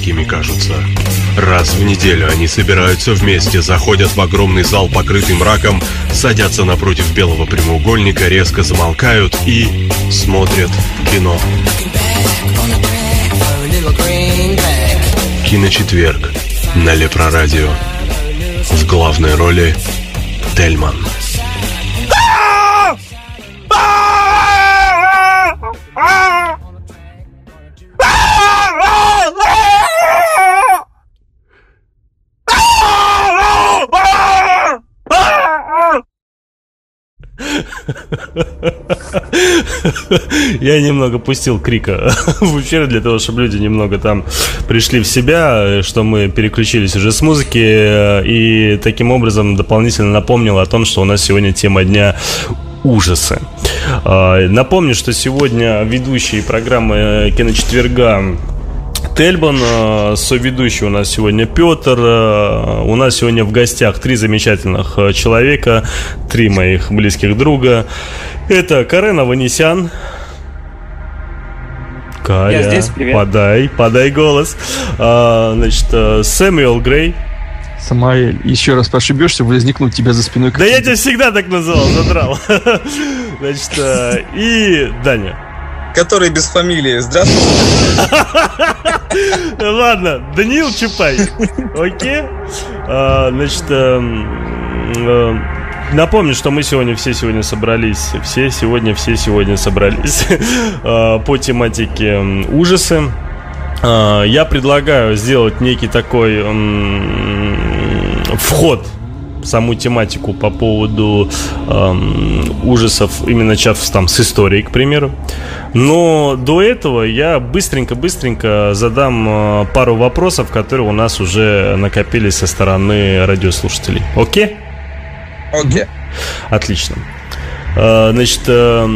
какими кажутся. Раз в неделю они собираются вместе, заходят в огромный зал, покрытый мраком, садятся напротив белого прямоугольника, резко замолкают и смотрят кино. Киночетверг на Лепрорадио. В главной роли Тельман. Я немного пустил крика в эфир для того, чтобы люди немного там пришли в себя, что мы переключились уже с музыки и таким образом дополнительно напомнил о том, что у нас сегодня тема дня ужасы. А, напомню, что сегодня ведущие программы Киночетверга Тельбан, э, соведущий у нас сегодня Петр. Э, у нас сегодня в гостях три замечательных э, человека, три моих близких друга. Это Карен Аванесян. Каря, Я здесь, привет. подай, подай голос. А, значит, Сэмюэл Грей. Самаэль, еще раз пошибешься, возникнут тебя за спиной. Да я тебя всегда так называл, задрал. Значит, и Даня который без фамилии. Здравствуйте. Ладно, Даниил Чапай. Окей. А, значит, эм, э, Напомню, что мы сегодня все сегодня собрались, все сегодня, все сегодня собрались э, по тематике ужасы. Э, я предлагаю сделать некий такой вход саму тематику по поводу эм, ужасов, именно начав там с истории, к примеру. Но до этого я быстренько-быстренько задам э, пару вопросов, которые у нас уже накопились со стороны радиослушателей. Окей? Окей. Отлично. Э, значит, э,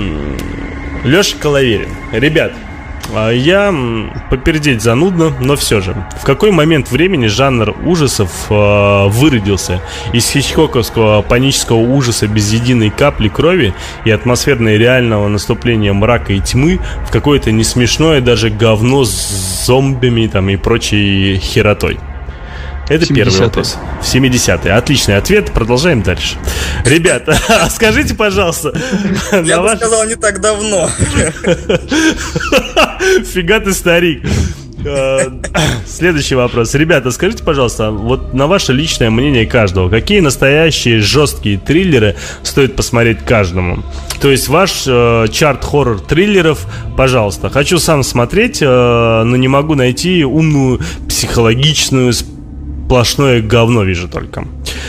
Леша Коловерин. Ребят, я попердеть занудно, но все же. В какой момент времени жанр ужасов э, выродился из хичкоковского панического ужаса без единой капли крови и атмосферной реального наступления мрака и тьмы в какое-то несмешное даже говно с зомбими там и прочей херотой? Это первый вопрос. В 70-е. Отличный ответ. Продолжаем дальше. Ребята, скажите, пожалуйста. Я бы сказал, не так давно. Фига ты старик. Э, следующий вопрос. Ребята, скажите, пожалуйста, вот на ваше личное мнение каждого, какие настоящие жесткие триллеры стоит посмотреть каждому? То есть ваш э, чарт хоррор триллеров, пожалуйста. Хочу сам смотреть, э, но не могу найти умную, психологичную, сплошное говно вижу только.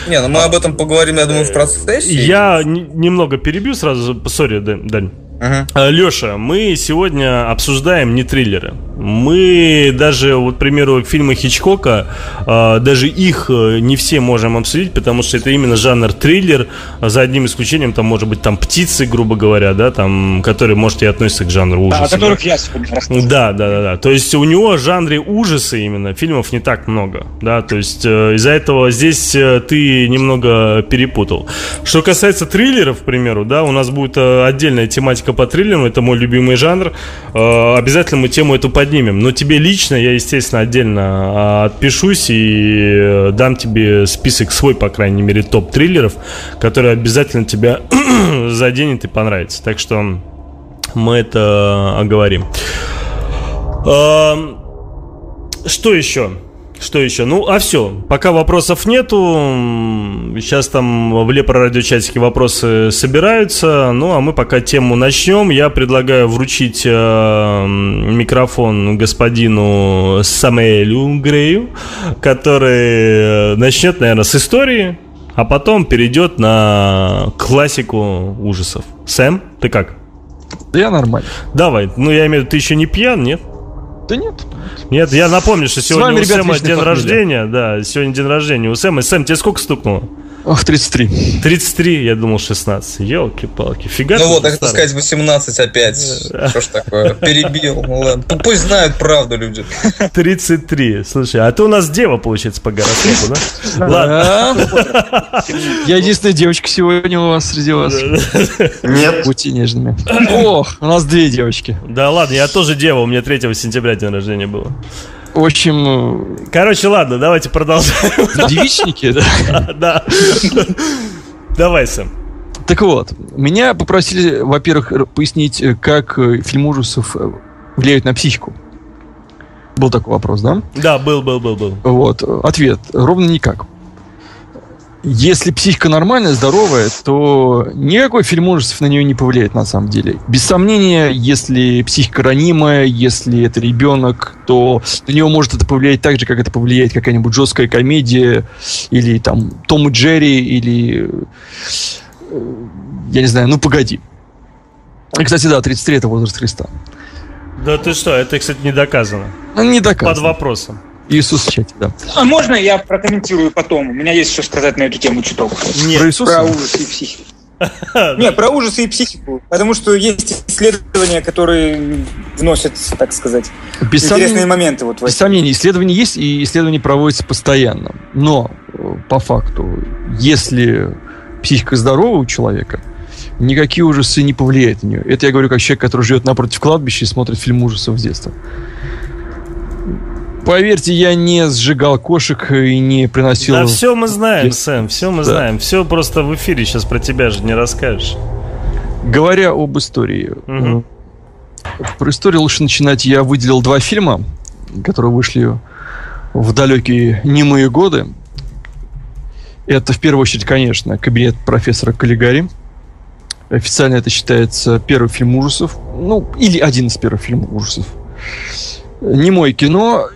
Не, ну мы об этом поговорим, я думаю, в процессе. Я немного перебью сразу. Сори, Дань. Uh-huh. Леша, мы сегодня обсуждаем не триллеры. Мы даже, вот, к примеру, фильмы Хичкока, а, даже их э, не все можем обсудить, потому что это именно жанр триллер, за одним исключением, там, может быть, там птицы, грубо говоря, да, там, которые, может, и относятся к жанру ужаса. Да, о которых я сегодня рассказывал. Да, да, да, да. То есть у него в жанре ужасы именно фильмов не так много, да, то есть э, из-за этого здесь э, ты немного перепутал. Что касается триллеров, к примеру, да, у нас будет отдельная тематика по триллерам, это мой любимый жанр. Обязательно мы тему эту поднимем поднимем. Но тебе лично я, естественно, отдельно а, отпишусь и э, дам тебе список свой, по крайней мере, топ-триллеров, который обязательно тебя заденет и понравится. Так что мы это оговорим. Что еще? Что еще? Ну, а все. Пока вопросов нету. Сейчас там в Лепро радиочатике вопросы собираются. Ну, а мы пока тему начнем. Я предлагаю вручить э, микрофон господину Самуэлю Грею, который э, начнет, наверное, с истории, а потом перейдет на классику ужасов. Сэм, ты как? Я нормально. Давай. Ну, я имею в виду, ты еще не пьян, нет? Да нет. Нет, я напомню, что сегодня вами, у ребят, Сэма день рождения. Да, сегодня день рождения у Сэма. Сэм, тебе сколько стукнуло? Ох, 33. 33, я думал 16. Елки-палки, фига Ну вот, так сказать, 18 опять. Что ж такое? Перебил. Ну ладно. Пусть знают правду люди. 33. Слушай, а ты у нас дева, получается, по гороскопу, да? Ладно. Я единственная девочка сегодня у вас среди вас. Нет. Будьте нежными. Ох, у нас две девочки. Да ладно, я тоже дева, у меня 3 сентября день рождения было. В общем, Короче, ладно, давайте продолжаем. девичники, да. Да. Давай, Сэм. Так вот, меня попросили, во-первых, пояснить, э, как э, фильм ужасов э, влияют на психику. Был такой вопрос, да? Да, был, был, был, был. Вот, ответ, ровно никак. Если психика нормальная, здоровая, то никакой фильм ужасов на нее не повлияет на самом деле. Без сомнения, если психика ранимая, если это ребенок, то на него может это повлиять так же, как это повлияет какая-нибудь жесткая комедия, или там Том и Джерри, или э, я не знаю, ну погоди. И, Кстати, да, 33 это возраст Христа. Да ты что, это, кстати, не доказано. Ну, не Под доказано. вопросом. Иисус в чате, да. А можно я прокомментирую потом? У меня есть что сказать на эту тему чуток. Про Нет. Иисуса? Про ужасы и психику. Не, про ужасы и психику. Потому что есть исследования, которые вносят, так сказать, Без интересные сомнения- моменты вот в Без сомнений, исследования есть, и исследования проводятся постоянно. Но, э, по факту, если психика здорова у человека, никакие ужасы не повлияют на нее. Это я говорю как человек, который живет напротив кладбища и смотрит фильм ужасов с детства. Поверьте, я не сжигал кошек и не приносил... Да все мы знаем, Есть. Сэм, все мы Да. знаем. Все просто в эфире сейчас про тебя же не расскажешь. Говоря об истории, э, про историю лучше начинать. Я выделил два фильма, которые вышли в далекие немые годы. Это в первую очередь, конечно, кабинет профессора Каллигари. Официально это считается первый фильм ужасов. Ну, или один из первых фильмов ужасов. Немое кино.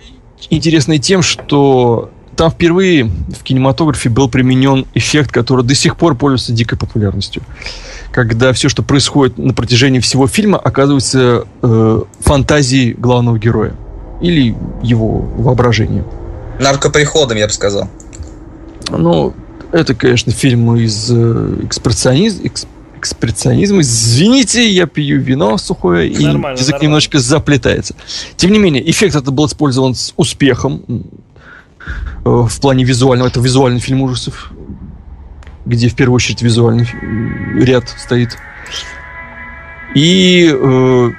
Интересное тем, что там впервые в кинематографе был применен эффект, который до сих пор пользуется дикой популярностью когда все, что происходит на протяжении всего фильма, оказывается э, фантазией главного героя или его воображением. Наркоприходом, я бы сказал. Ну, это, конечно, фильм из э, экспрессиониз- экс- экспрессионизма. Извините, я пью вино сухое, и Нормально, язык нормально. немножечко заплетается. Тем не менее, эффект это был использован с успехом э, в плане визуального. Это визуальный фильм ужасов, где в первую очередь визуальный м, ряд стоит. И э,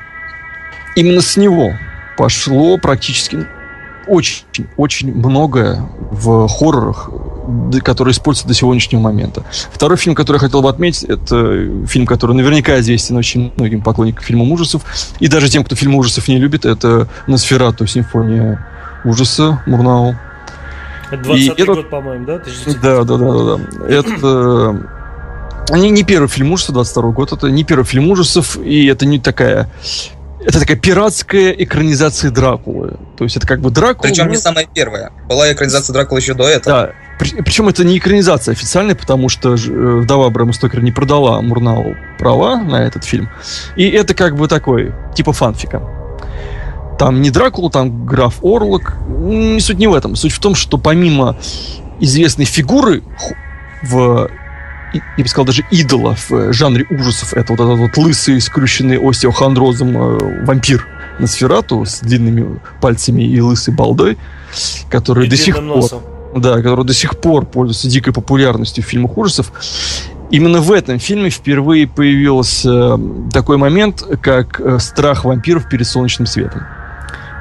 именно с него пошло практически очень-очень многое в хоррорах, которые используются до сегодняшнего момента. Второй фильм, который я хотел бы отметить, это фильм, который наверняка известен очень многим поклонникам фильмов ужасов, и даже тем, кто фильмы ужасов не любит, это «Носферату. Симфония ужаса» Мурнау. Это 20 это- год, по-моему, да? Да, да, да, да, да. Это не, не первый фильм ужасов 22 год, это не первый фильм ужасов, и это не такая... Это такая пиратская экранизация Дракулы. То есть это как бы Дракула... Причем не самая первая. Была экранизация Дракулы еще до этого. Да. При- Причем это не экранизация официальная, потому что э, вдова Брэма Стокера не продала Мурнау права на этот фильм. И это как бы такой, типа фанфика. Там не Дракула, там граф Орлок. Суть не в этом. Суть в том, что помимо известной фигуры в я бы сказал, даже идола в жанре ужасов. Это вот этот вот лысый, скрюченный остеохондрозом э, вампир Носферату с длинными пальцами и лысой балдой, который И до сих пор носом. Да, который до сих пор пользуется дикой популярностью в фильмах ужасов. Именно в этом фильме впервые появился э, такой момент, как э, страх вампиров перед солнечным светом.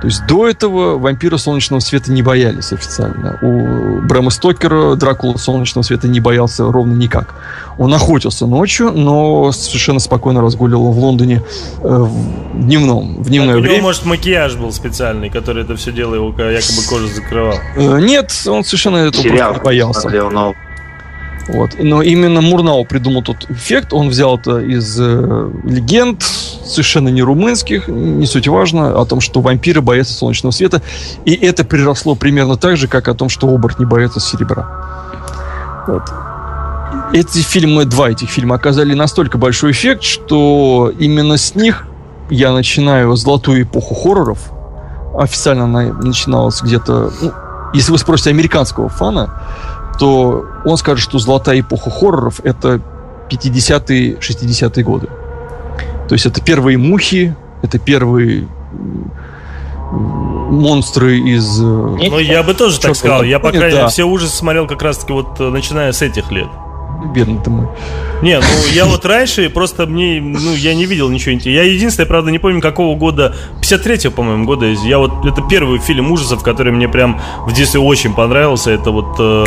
То есть до этого вампиры солнечного света не боялись официально. У Брэма Стокера Дракула солнечного света не боялся ровно никак. Он охотился ночью, но совершенно спокойно разгуливал в Лондоне э, в дневном, в дневное Так, у него, время. может, макияж был специальный, который это все дело его якобы кожу закрывал. Э, Нет, он совершенно этого не боялся. смотрел, но Вот. Но именно Мурнау придумал тот эффект. Он взял это из э, легенд, совершенно не румынских, не суть важно, о том, что вампиры боятся солнечного света. И это приросло примерно так же, как о том, что оборотни боятся серебра. Вот. Эти фильмы, два этих фильма оказали настолько большой эффект, что именно с них я начинаю золотую эпоху хорроров. Официально она начиналась где-то... ну, если вы спросите американского фана, то он скажет, что золотая эпоха хорроров это 50-е, 60-е годы. То есть это первые мухи, это первые монстры из... э, Ну, я бы тоже так сказал. Я, по крайней мере, да. все ужасы смотрел как раз-таки вот э, начиная с этих лет. Бедный ты мой. Не, ну я вот раньше просто мне, ну я не видел ничего интересного. Я единственное, правда, не помню какого года, 53-го, по-моему, года. Я вот, это первый фильм ужасов, который мне прям в детстве очень понравился. Это вот э,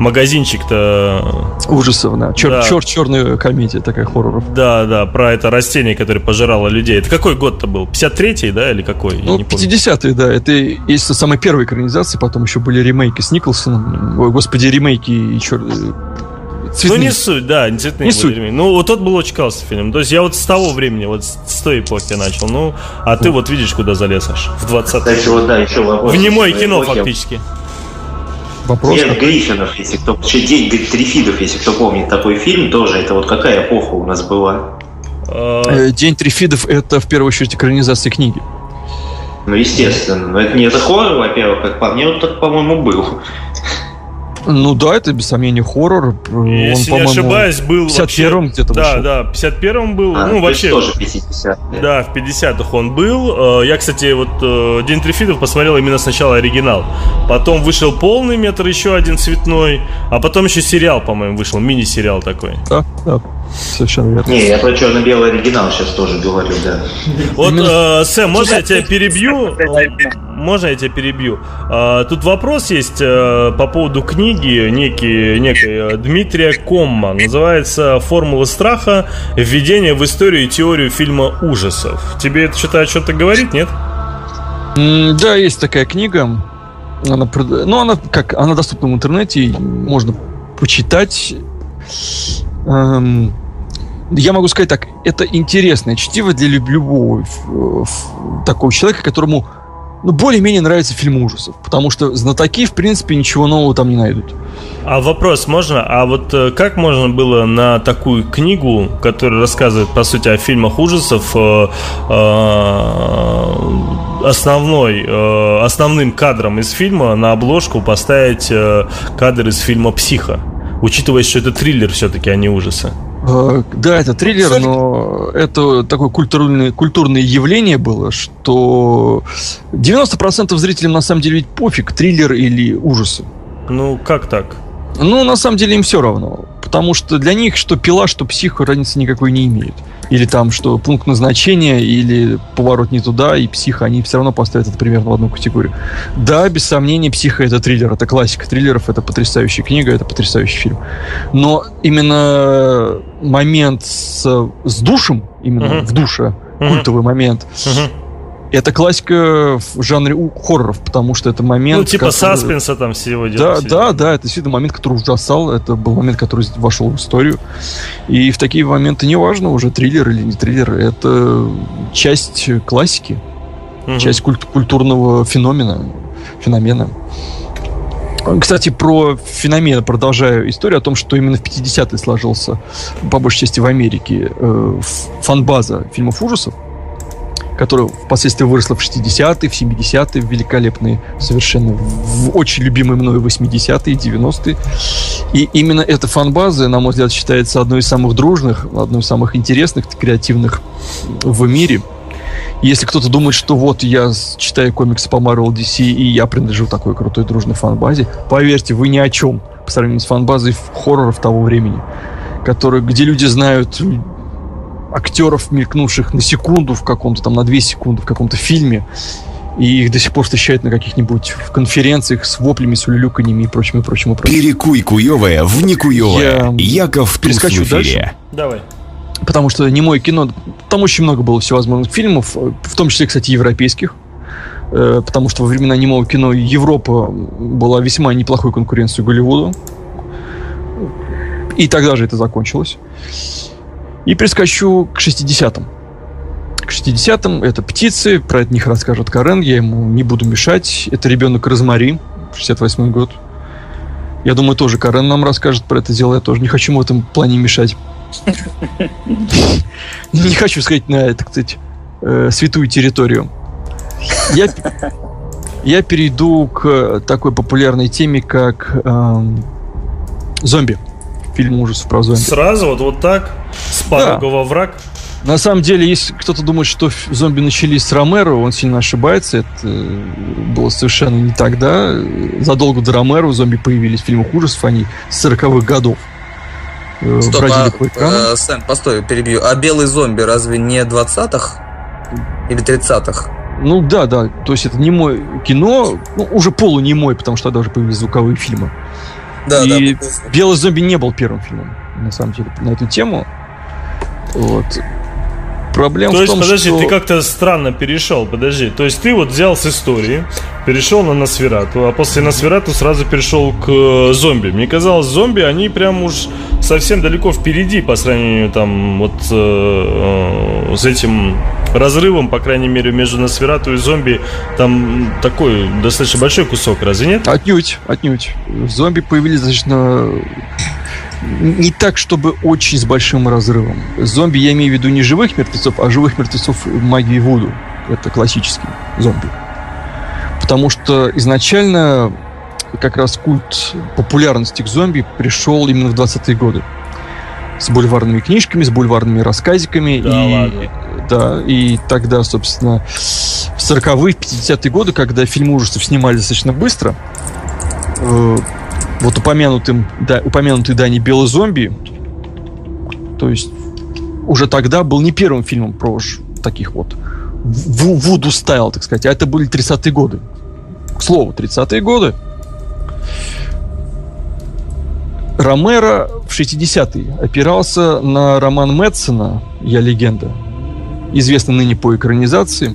магазинчик-то... Ужасов, да. Чер, Да. Чер, черная комедия такая хорроров. Да, да, про это растение, которое пожирало людей. Это какой год-то был? 53-й, да, или какой? Ну, не помню. 50-е, да. Это из самой первой экранизации, потом еще были ремейки с Николсоном. Ой, господи, ремейки и чер... Ну, цветные. не суть, да, не цветные Не суть. ремейки. Ну, вот тот был очень классный фильм. То есть я вот с того времени, вот с той эпохи начал. Ну, а ты вот видишь, куда залез аж. В 20 Кстати, вот да, еще вопрос. В немое Эпохи. кино, фактически. Вопрос. Дед Гриффинов, если кто... День Трифидов, если кто помнит такой фильм, тоже это вот какая эпоха у нас была? Э, Э, День Трифидов это в первую очередь экранизация книги. Ну, естественно. Но это не это хоррор, во-первых, как по мне, вот так, по-моему, был. Ну да, это без сомнения хоррор. Он, Если не по-моему, ошибаюсь, был в вообще... 51-м где-то Да, вышел. да, в 51-м был. А, ну, вообще... тоже 50-е. Да, в 50-х он был. Э, Я, кстати, вот э, День Трифидов посмотрел именно сначала оригинал. Потом вышел полный метр, еще один цветной. А потом еще сериал, по-моему, вышел. Мини-сериал такой. Да, да, совершенно верно. Не, я про черно-белый оригинал сейчас тоже говорю, да. Вот, э, Сэм, можно я тебя перебью? Можно я тебя перебью? А, Тут вопрос есть э, по поводу книги некий, некой э, Дмитрия Комма. Называется «Формула страха. Введение в историю и теорию фильма ужасов». Тебе это что-то о чем-то говорит, нет? Да, есть такая книга. Она, ну, она как, она доступна в интернете, можно почитать. Эм, я могу сказать так, это интересное чтиво для люб- любого такого человека, которому ну, более-менее нравится фильм ужасов. Потому что знатоки, в принципе, ничего нового там не найдут. А вопрос можно? А вот э, как можно было на такую книгу, которая рассказывает, по сути, о фильмах ужасов, э, э, основной, основным кадром из фильма на обложку поставить кадр из фильма «Психо», учитывая, что это триллер все-таки, а не ужасы? Э, Да, это триллер, но это такое культурное, культурное явление было, что 90% зрителям на самом деле ведь пофиг, триллер или ужасы. Ну, как так? Ну, на самом деле им все равно. Потому что для них что пила, что психо разницы никакой не имеет. Или там, что пункт назначения, или поворот не туда, и психо, они все равно поставят это примерно в одну категорию. Да, без сомнения, психо это триллер, это классика триллеров, это потрясающая книга, это потрясающий фильм. Но именно момент с, с душем, именно Мгм. в душе, Мгм. культовый момент, Мгм. это классика в жанре хорроров, потому что это момент... Ну, типа который- саспенса там всего да, дела. да, да, это действительно момент, который ужасал. Это был момент, который вошел в историю. И в такие моменты неважно уже триллер или не триллер, это часть классики, Мгм. часть культ- культурного феномена. феномена. Кстати, про феномен продолжаю историю о том, что именно в 50-е сложился, по большей части в Америке, э, фан-база фильмов ужасов, которая впоследствии выросла в 60-е, в 70-е, в великолепные, совершенно в очень любимые мною 80-е, 90-е. И именно эта фан-база, на мой взгляд, считается одной из самых дружных, одной из самых интересных, креативных в мире. Если кто-то думает, что вот я читаю комиксы по Marvel DC, и я принадлежу такой крутой дружной фан-базе, поверьте, вы ни о чем по сравнению с фан-базой хорроров того времени, которые, где люди знают актеров, мелькнувших на секунду в каком-то там, на две секунды в каком-то фильме, и их до сих пор встречают на каких-нибудь конференциях с воплями, с улюлюканьями и прочим, и прочим, и прочим. Перекуй куевое в некуевое. Я Яков Туз в перескочу эфире. Давай. Потому что не мое кино, там очень много было всевозможных фильмов, в том числе, кстати, европейских. Э, Потому что во времена немого кино Европа была весьма неплохой конкуренцией Голливуду. И тогда же это закончилось. И прискочу к 60-м. К 60-м это птицы, про это них расскажет Карен, я ему не буду мешать. Это ребенок Розмари, 68 год. Я думаю, тоже Карен нам расскажет про это дело. Я тоже не хочу в этом плане мешать. Не хочу сказать на, так сказать, э, святую территорию. Я, я перейду к такой популярной теме, как эм, зомби. Фильм ужасов про зомби. Сразу вот, вот так, с порога во враг. На самом деле, если кто-то думает, что зомби начались с Ромеро, он сильно ошибается. Это э, было совершенно не тогда. Задолго до Ромеро зомби появились в фильмах ужасов, они с 40-х годов. Э, Стоп, бродили а, по экрану. А, Сэм, постой, перебью. А белый зомби разве не 20-х или 30-х? Ну да, да. То есть это не мой кино, ну, уже полунемой, потому что тогда уже появились звуковые фильмы. Да, и да, «Белый зомби» не был первым фильмом, на самом деле, на эту тему. Вот. Проблема То есть, том, подожди, что... ты как-то странно перешел, подожди. То есть ты вот взял с истории, перешел на Носферату, а после Носферату сразу перешел к э, зомби. Мне казалось, зомби, они прям уж совсем далеко впереди по сравнению там вот э, э, с этим разрывом, по крайней мере, между Носферату и зомби. Там такой достаточно большой кусок, разве нет? Отнюдь, отнюдь. Зомби появились достаточно не так, чтобы очень с большим разрывом. Зомби я имею в виду не живых мертвецов, а живых мертвецов магии Вуду. Это классический зомби. Потому что изначально как раз культ популярности к зомби пришел именно в 20-е годы. С бульварными книжками, с бульварными рассказиками. Да, и, ладно. Да, и тогда, собственно, в 40-е, 50-е годы, когда фильмы ужасов снимали достаточно быстро, э, вот упомянутым, да, упомянутый Дани Белый зомби, то есть уже тогда был не первым фильмом про таких вот вуду стайл, так сказать, а это были 30-е годы. К слову, 30-е годы. Ромеро в 60-е опирался на роман Мэтсона «Я легенда», известный ныне по экранизации,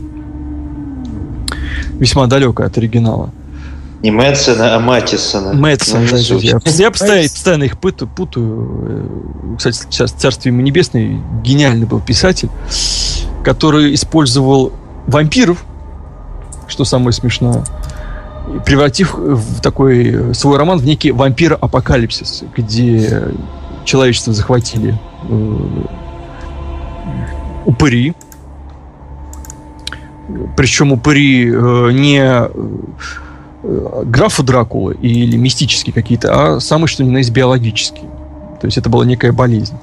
весьма далекая от оригинала. Не Мэтсона, а Матисона. Мэтсон, да, я, я постоянно, постоянно их путаю, путаю. Кстати, сейчас Царствие ему небесное, гениальный был писатель, который использовал вампиров, что самое смешное, превратив в такой свой роман в некий вампир-апокалипсис, где человечество захватили э, упыри, причем упыри э, не Э, графа Дракулы или мистические какие-то, а самые что ни на есть биологические. То есть это была некая болезнь.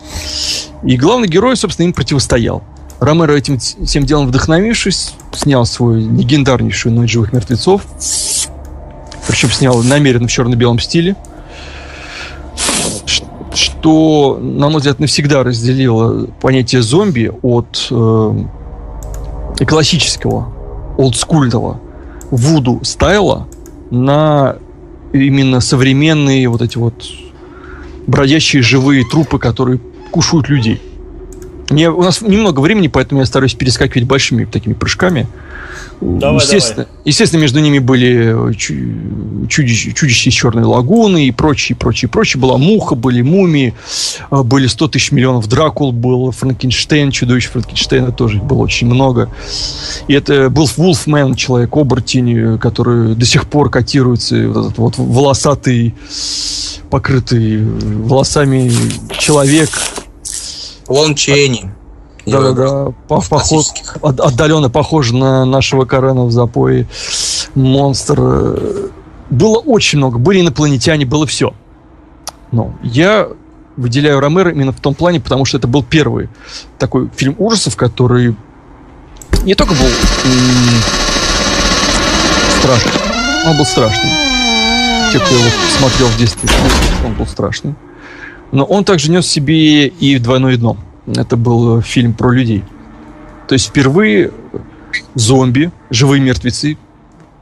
И главный герой, собственно, им противостоял. Ромеро этим всем делом вдохновившись, снял свой легендарнейшую «Ночь живых мертвецов». Причем снял намеренно в черно-белом стиле. Что, на мой взгляд, навсегда разделило понятие зомби от э, классического, олдскульного вуду стайла на именно современные вот эти вот бродящие живые трупы, которые кушают людей. Не, у нас немного времени, поэтому я стараюсь перескакивать большими такими прыжками. Давай, естественно, давай. естественно, между ними были э, чудища, чудища из Черной лагуны и прочие, прочие, прочие. Была Муха, были Мумии, э, были 100 тысяч миллионов Дракул, был Франкенштейн, чудовище Франкенштейна тоже было очень много. И это был Вулфмен, человек-оборотень, который до сих пор котируется, вот этот вот волосатый, покрытый волосами человек. Лон Чейни. Да, да, да. Похож, отдаленно похож на нашего Карена в запое. Монстр. Было очень много. Были инопланетяне, было все. Но я выделяю Ромеро именно в том плане, потому что это был первый такой фильм ужасов, который не только был страшный, он был страшный. Те, кто его смотрел в детстве, он был страшный. Но он также нес в себе и двойное дно. Это был фильм про людей. То есть впервые зомби, живые мертвецы,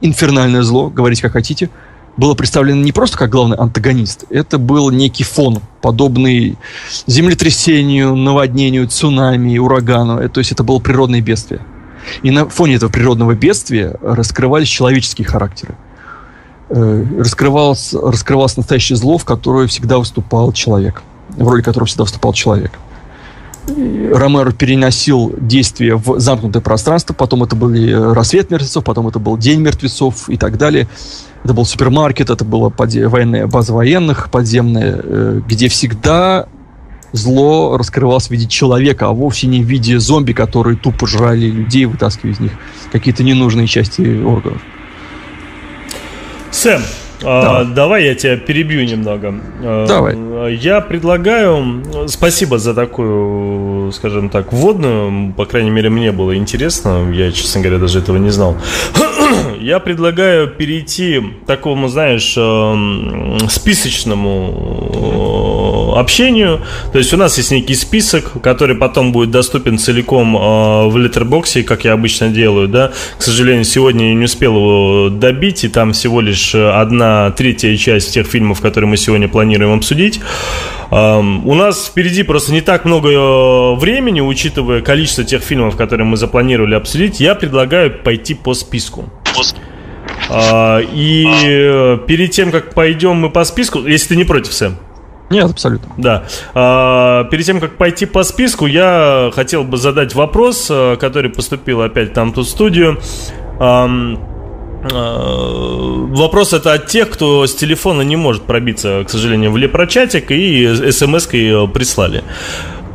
инфернальное зло, говорите как хотите, было представлено не просто как главный антагонист, это был некий фон, подобный землетрясению, наводнению, цунами, урагану. Э, то есть это было природное бедствие. И на фоне этого природного бедствия раскрывались человеческие характеры. Э, раскрывалось, раскрывалось настоящее зло, в которое всегда выступал человек. В роли которого всегда выступал человек. Ромеро переносил действие в замкнутое пространство, потом это были рассвет мертвецов, потом это был день мертвецов и так далее. Это был супермаркет, это была подзе- военная база военных, подземная, э, где всегда зло раскрывалось в виде человека, а вовсе не в виде зомби, которые тупо жрали людей, вытаскивая из них какие-то ненужные части органов. Сэм, а, давай я тебя перебью немного. А, давай. Я предлагаю... Спасибо за такую, скажем так, вводную. По крайней мере, мне было интересно. Я, честно говоря, даже этого не знал. Я предлагаю перейти к такому, знаешь, эм, общению. То есть у нас есть некий список, который потом будет доступен целиком э, в литербоксе, как я обычно делаю, да. К сожалению, сегодня я не успел его добить, и там всего лишь одна третья часть тех фильмов, которые мы сегодня планируем обсудить. У нас впереди просто не так много э, времени, учитывая количество тех фильмов, которые мы запланировали обсудить. Я предлагаю пойти по списку. А, и э, перед тем, как пойдем мы по списку, если ты не против, Сэм. Нет, абсолютно. Да. А, перед тем, как пойти по списку, я хотел бы задать вопрос, э, который поступил опять там тут в студию. Э, вопрос это от тех, кто с телефона не может пробиться, к сожалению, в лепрочатик и смс-кой прислали.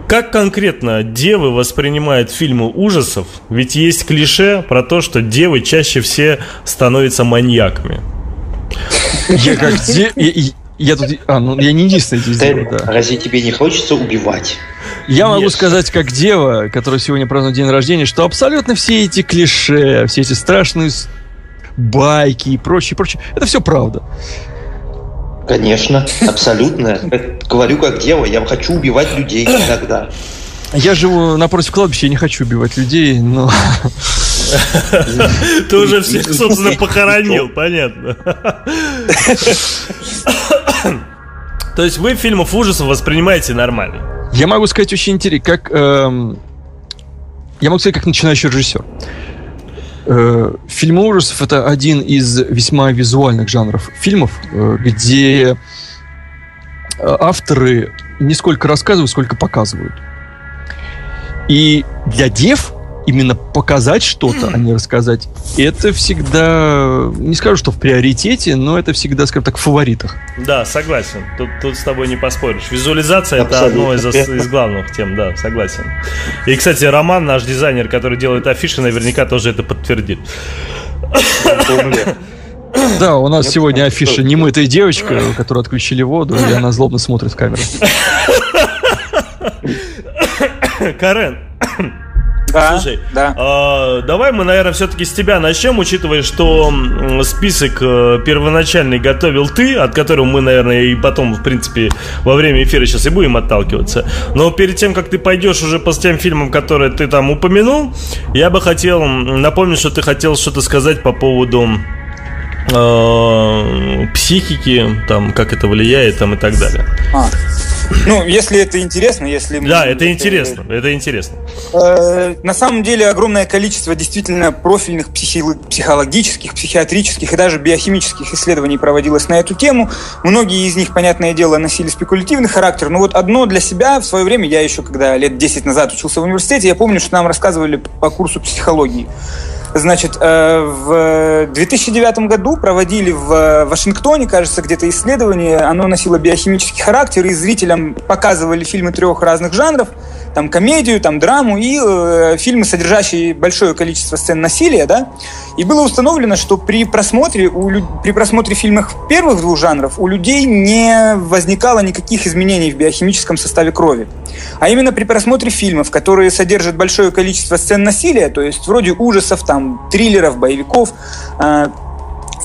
Как конкретно девы воспринимают фильмы ужасов? Ведь есть клише про то, что девы чаще все становятся маньяками. Я как де... Я тут... А, ну я не единственный здесь дева, да. Разве тебе не хочется убивать? Я Нет. могу сказать, как дева, которая сегодня празднует день рождения, что абсолютно все эти клише, все эти страшные байки и прочее, прочее. Это все правда. Конечно, абсолютно. Говорю как дева, я хочу убивать людей иногда. Я живу напротив кладбища, я не хочу убивать людей, но... Ты уже всех, собственно, похоронил, понятно. То есть вы фильмов ужасов воспринимаете нормально? Я могу сказать очень интересно, как... Эм, я могу сказать, как начинающий режиссер. Э, фильмы ужасов это один из весьма визуальных жанров фильмов, э, где э, авторы не сколько рассказывают, сколько показывают. И для дев именно показать что-то, а не рассказать, это всегда, не скажу, что в приоритете, но это всегда, скажем так, в фаворитах. Да, согласен. Тут, тут с тобой не поспоришь. Визуализация Абсолютно. это одно из, из главных тем, да, согласен. И, кстати, Роман, наш дизайнер, который делает афиши, наверняка тоже это подтвердит. Да, у нас сегодня афиша немытая девочка, которую отключили воду, и она злобно смотрит в камеру. Карен, да, Слушай, да. Э, давай мы, наверное, все-таки с тебя начнем, учитывая, что список э, первоначальный готовил ты, от которого мы, наверное, и потом, в принципе, во время эфира сейчас и будем отталкиваться. Но перед тем, как ты пойдешь уже по тем фильмам, которые ты там упомянул, я бы хотел напомнить, что ты хотел что-то сказать по поводу психики, там, как это влияет, там и так далее. А, ну, если это интересно, если... Да, это, это интересно, это интересно. Э, на самом деле огромное количество действительно профильных психи психологических, психиатрических и даже биохимических исследований проводилось на эту тему. Многие из них, понятное дело, носили спекулятивный характер. Но вот одно для себя в свое время, я еще когда лет 10 назад учился в университете, я помню, что нам рассказывали по курсу психологии. Значит, э, в 2009 году проводили в Вашингтоне, кажется, где-то исследование. Оно носило биохимический характер, и зрителям показывали фильмы трех разных жанров – там комедию, там драму и э, фильмы, содержащие большое количество сцен насилия, да. И было установлено, что при просмотре, у, при просмотре фильмов первых двух жанров у людей не возникало никаких изменений в биохимическом составе крови. А именно при просмотре фильмов, которые содержат большое количество сцен насилия, то есть вроде ужасов, там, триллеров, боевиков, э,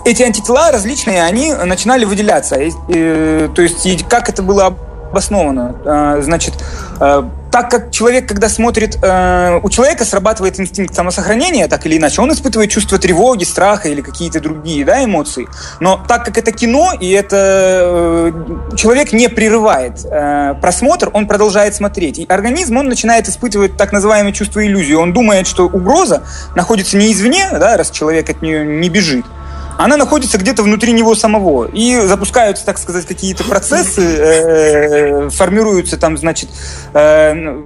эти антитела различные, они начинали выделяться. Э, то есть, как это было обосновано? Э, значит, э, так как человек, когда смотрит, э, у человека срабатывает инстинкт самосохранения, так или иначе, он испытывает чувство тревоги, страха или какие-то другие да, эмоции. Но так как это кино, и это э, человек не прерывает э, просмотр, он продолжает смотреть. И организм, он начинает испытывать так называемое чувство иллюзии. Он думает, что угроза находится не извне, да, раз человек от нее не бежит, она находится где-то внутри него самого. И запускаются, так сказать, какие-то процессы, э, формируются там, значит, э,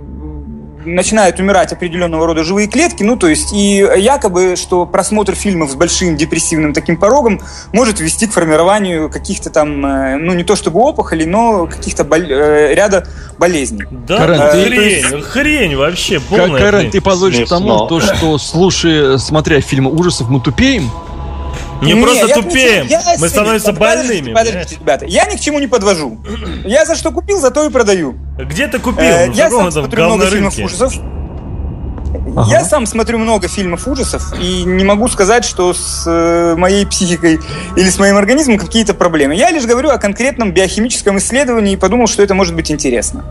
начинают умирать определенного рода живые клетки, ну, то есть, и якобы, что просмотр фильмов с большим депрессивным таким порогом может вести к формированию каких-то там, э, ну, не то чтобы опухолей, но каких-то бол- э, ряда болезней. Да, Карен, ты... хрень, есть... хрень вообще, полная Карен, хрень. ты позволишь тому, то, что, слушая, смотря фильмы ужасов, мы тупеем? Не не просто тупеем, я мы становимся больными. Подождите, ребята, я ни к чему не подвожу. Я за что купил, за то и продаю. Где ты купил? Э, я сам смотрю много фильмов ужасов. Ага. Я сам смотрю много фильмов ужасов и не могу сказать, что с э, моей психикой или с моим организмом какие-то проблемы. Я лишь говорю о конкретном биохимическом исследовании и подумал, что это может быть интересно.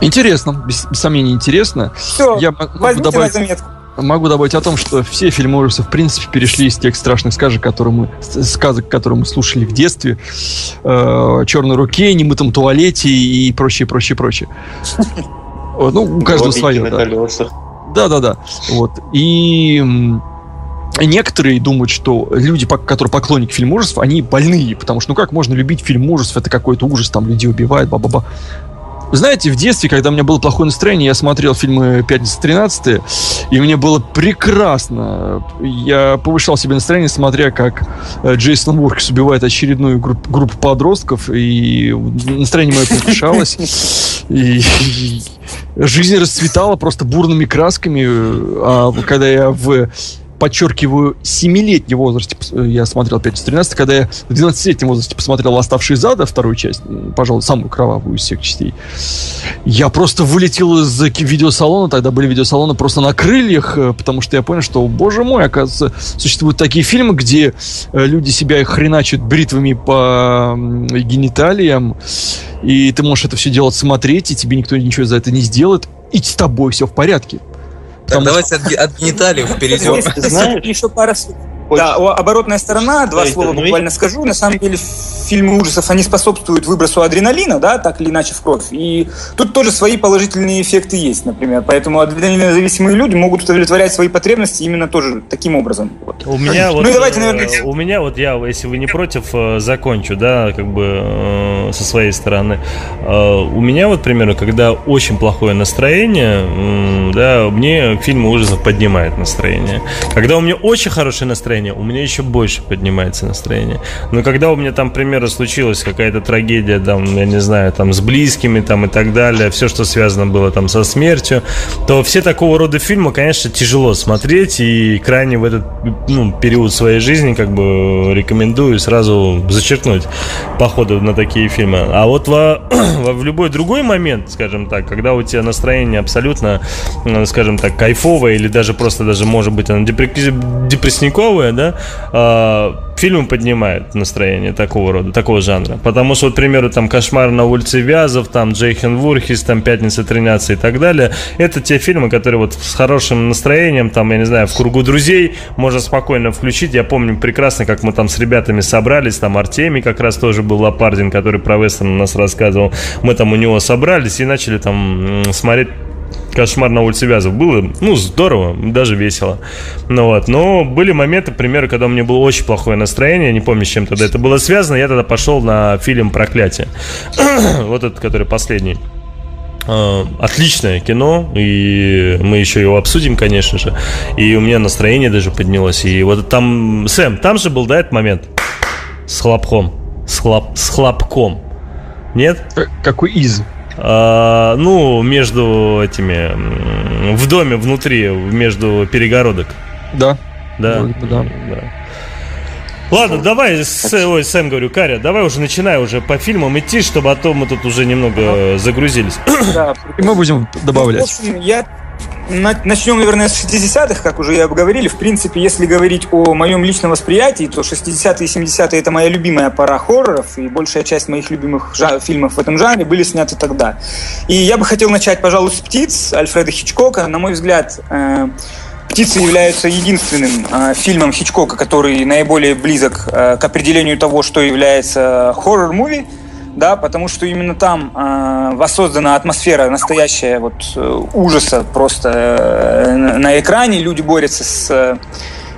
Интересно, без, без сомнения интересно. Все, Я возьмите добавить... на заметку. Могу добавить о том, что все фильмы ужасов, в принципе, перешли из тех страшных сказок, которые мы, сказок, которые мы слушали в детстве. Э, «Черной руке», «Немытом туалете» и прочее, прочее, прочее. Ну, у каждого свое. Да. да, да. Вот. И Некоторые думают, что люди, которые поклонники фильма ужасов, они больные, потому что ну как можно любить фильм ужасов, это какой-то ужас, там людей убивают, ба-ба-ба. Знаете, в детстве, когда у меня было плохое настроение, я смотрел фильмы «Пятница 13 и мне было прекрасно. Я повышал себе настроение, смотря как э, Джейсон Уоркс убивает очередную групп, группу подростков, и настроение мое повышалось. И жизнь расцветала просто бурными красками. А когда я в подчеркиваю, 7-летнем возрасте, э, я смотрел 5-13, когда я в 12-летнем возрасте посмотрел «Оставшие зада», вторую часть, пожалуй, самую кровавую из всех частей, я просто вылетел из видеосалона, тогда были видеосалоны просто на крыльях, э, потому что я понял, что, боже мой, оказывается, существуют такие фильмы, где э, люди себя хреначат бритвами по гениталиям, и ты можешь это все делать смотреть, и тебе никто ничего за это не сделает, и с тобой все в порядке. Так, давайте от, от гениталиев перейдем. Знаешь, еще пара слов. Да, оборотная сторона, два слова буквально скажу. На самом деле фильмы ужасов, они способствуют выбросу адреналина, да, так или иначе в кровь. И тут тоже свои положительные эффекты есть, например. Поэтому адреналинозависимые люди могут удовлетворять свои потребности именно тоже таким образом. Вот. У меня вот, ну и давайте, наверное, э, у меня вот я, если вы не против, э, закончу, да, как бы э, со своей стороны. У меня вот, примерно, когда очень плохое настроение, да, мне фильмы ужасов поднимают настроение. Когда у меня очень хорошее настроение, у меня еще больше поднимается настроение. Но когда у меня там, примерно случилась какая-то трагедия, там, я не знаю, там, с близкими, там, и так далее, все, что связано было там со смертью, то все такого рода фильмы, конечно, тяжело смотреть, и крайне в этот, ну, период своей жизни, как бы, рекомендую сразу зачеркнуть походу на такие фильмы. А вот во, во, в любой другой момент, скажем так, когда у тебя настроение абсолютно, скажем так, кайфовое, или даже просто даже, может быть, оно депрессниковое, да, э, фильмы поднимают настроение такого рода, такого жанра. Потому что, вот, к примеру, там «Кошмар на улице Вязов», там «Джейхен Вурхис», там «Пятница 13» и так далее, это те фильмы, которые вот с хорошим настроением, там, я не знаю, в кругу друзей можно спокойно включить. Я помню прекрасно, как мы там с ребятами собрались, там Артемий как раз тоже был Лопардин, который про Вестон у нас рассказывал. Мы там у него собрались и начали там смотреть кошмар на улице Вязов. Было, ну, здорово, даже весело. Ну вот, но были моменты, примеры, когда у меня было очень плохое настроение, не помню, с чем тогда это было связано, я тогда пошел на фильм «Проклятие». вот этот, который последний. А, отличное кино, и мы еще его обсудим, конечно же. И у меня настроение даже поднялось. И вот там, Сэм, там же был, да, этот момент? С хлопком. С, хлоп, с хлопком. Нет? Какой из? А, ну, между этими, в доме внутри, между перегородок. Да. Да. да. да. Ладно, давай, с, ой, Сэм, говорю, Каря, давай уже начинай уже по фильмам идти, чтобы а то мы тут уже немного загрузились. Да, и мы будем добавлять. Ну, в общем, я Начнем, наверное, с 60-х, как уже и обговорили. В принципе, если говорить о моем личном восприятии, то 60-е и 70-е это моя любимая пора хорроров, и большая часть моих любимых фильмов в этом жанре были сняты тогда. И я бы хотел начать, пожалуй, с «Птиц» Альфреда Хичкока. На мой взгляд, э, «Птицы» являются единственным э, фильмом Хичкока, который наиболее близок э, к определению того, что является хоррор-муви да, потому что именно там э, воссоздана атмосфера настоящая вот э, ужаса просто э, на экране, люди борются с э,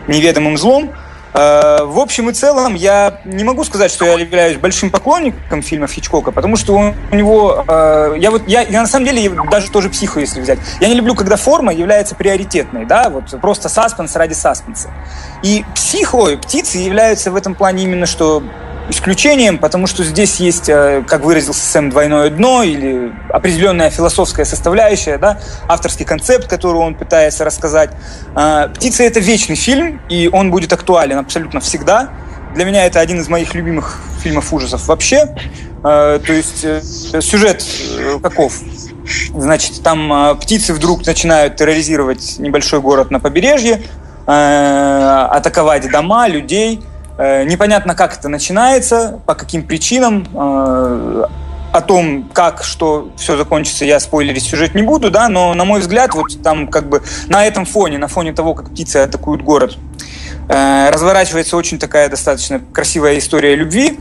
неведомым злом. Э, в общем и целом, я не могу сказать, что я являюсь большим поклонником фильмов Хичкока, потому что у него, э, я вот, я, я на самом деле даже тоже психу, если взять. Я не люблю, когда форма является приоритетной, да, вот просто саспенс ради саспенса. И психо, птицы являются в этом плане именно что исключением, потому что здесь есть, э, как выразился Сэм, двойное дно или определенная философская составляющая, да, авторский концепт, который он пытается рассказать. А, «Птица» — это вечный фильм, и он будет актуален абсолютно всегда. Для меня это один из моих любимых фильмов ужасов вообще. А, то есть э, сюжет э, каков? Значит, там птицы вдруг начинают терроризировать небольшой город на побережье, атаковать дома, людей. Э, непонятно, как это начинается, по каким причинам. Э, о том, как, что все закончится, я спойлерить сюжет не буду, да, но, на мой взгляд, вот там как бы на этом фоне, на фоне того, как птицы атакуют город, э, разворачивается очень такая достаточно красивая история любви.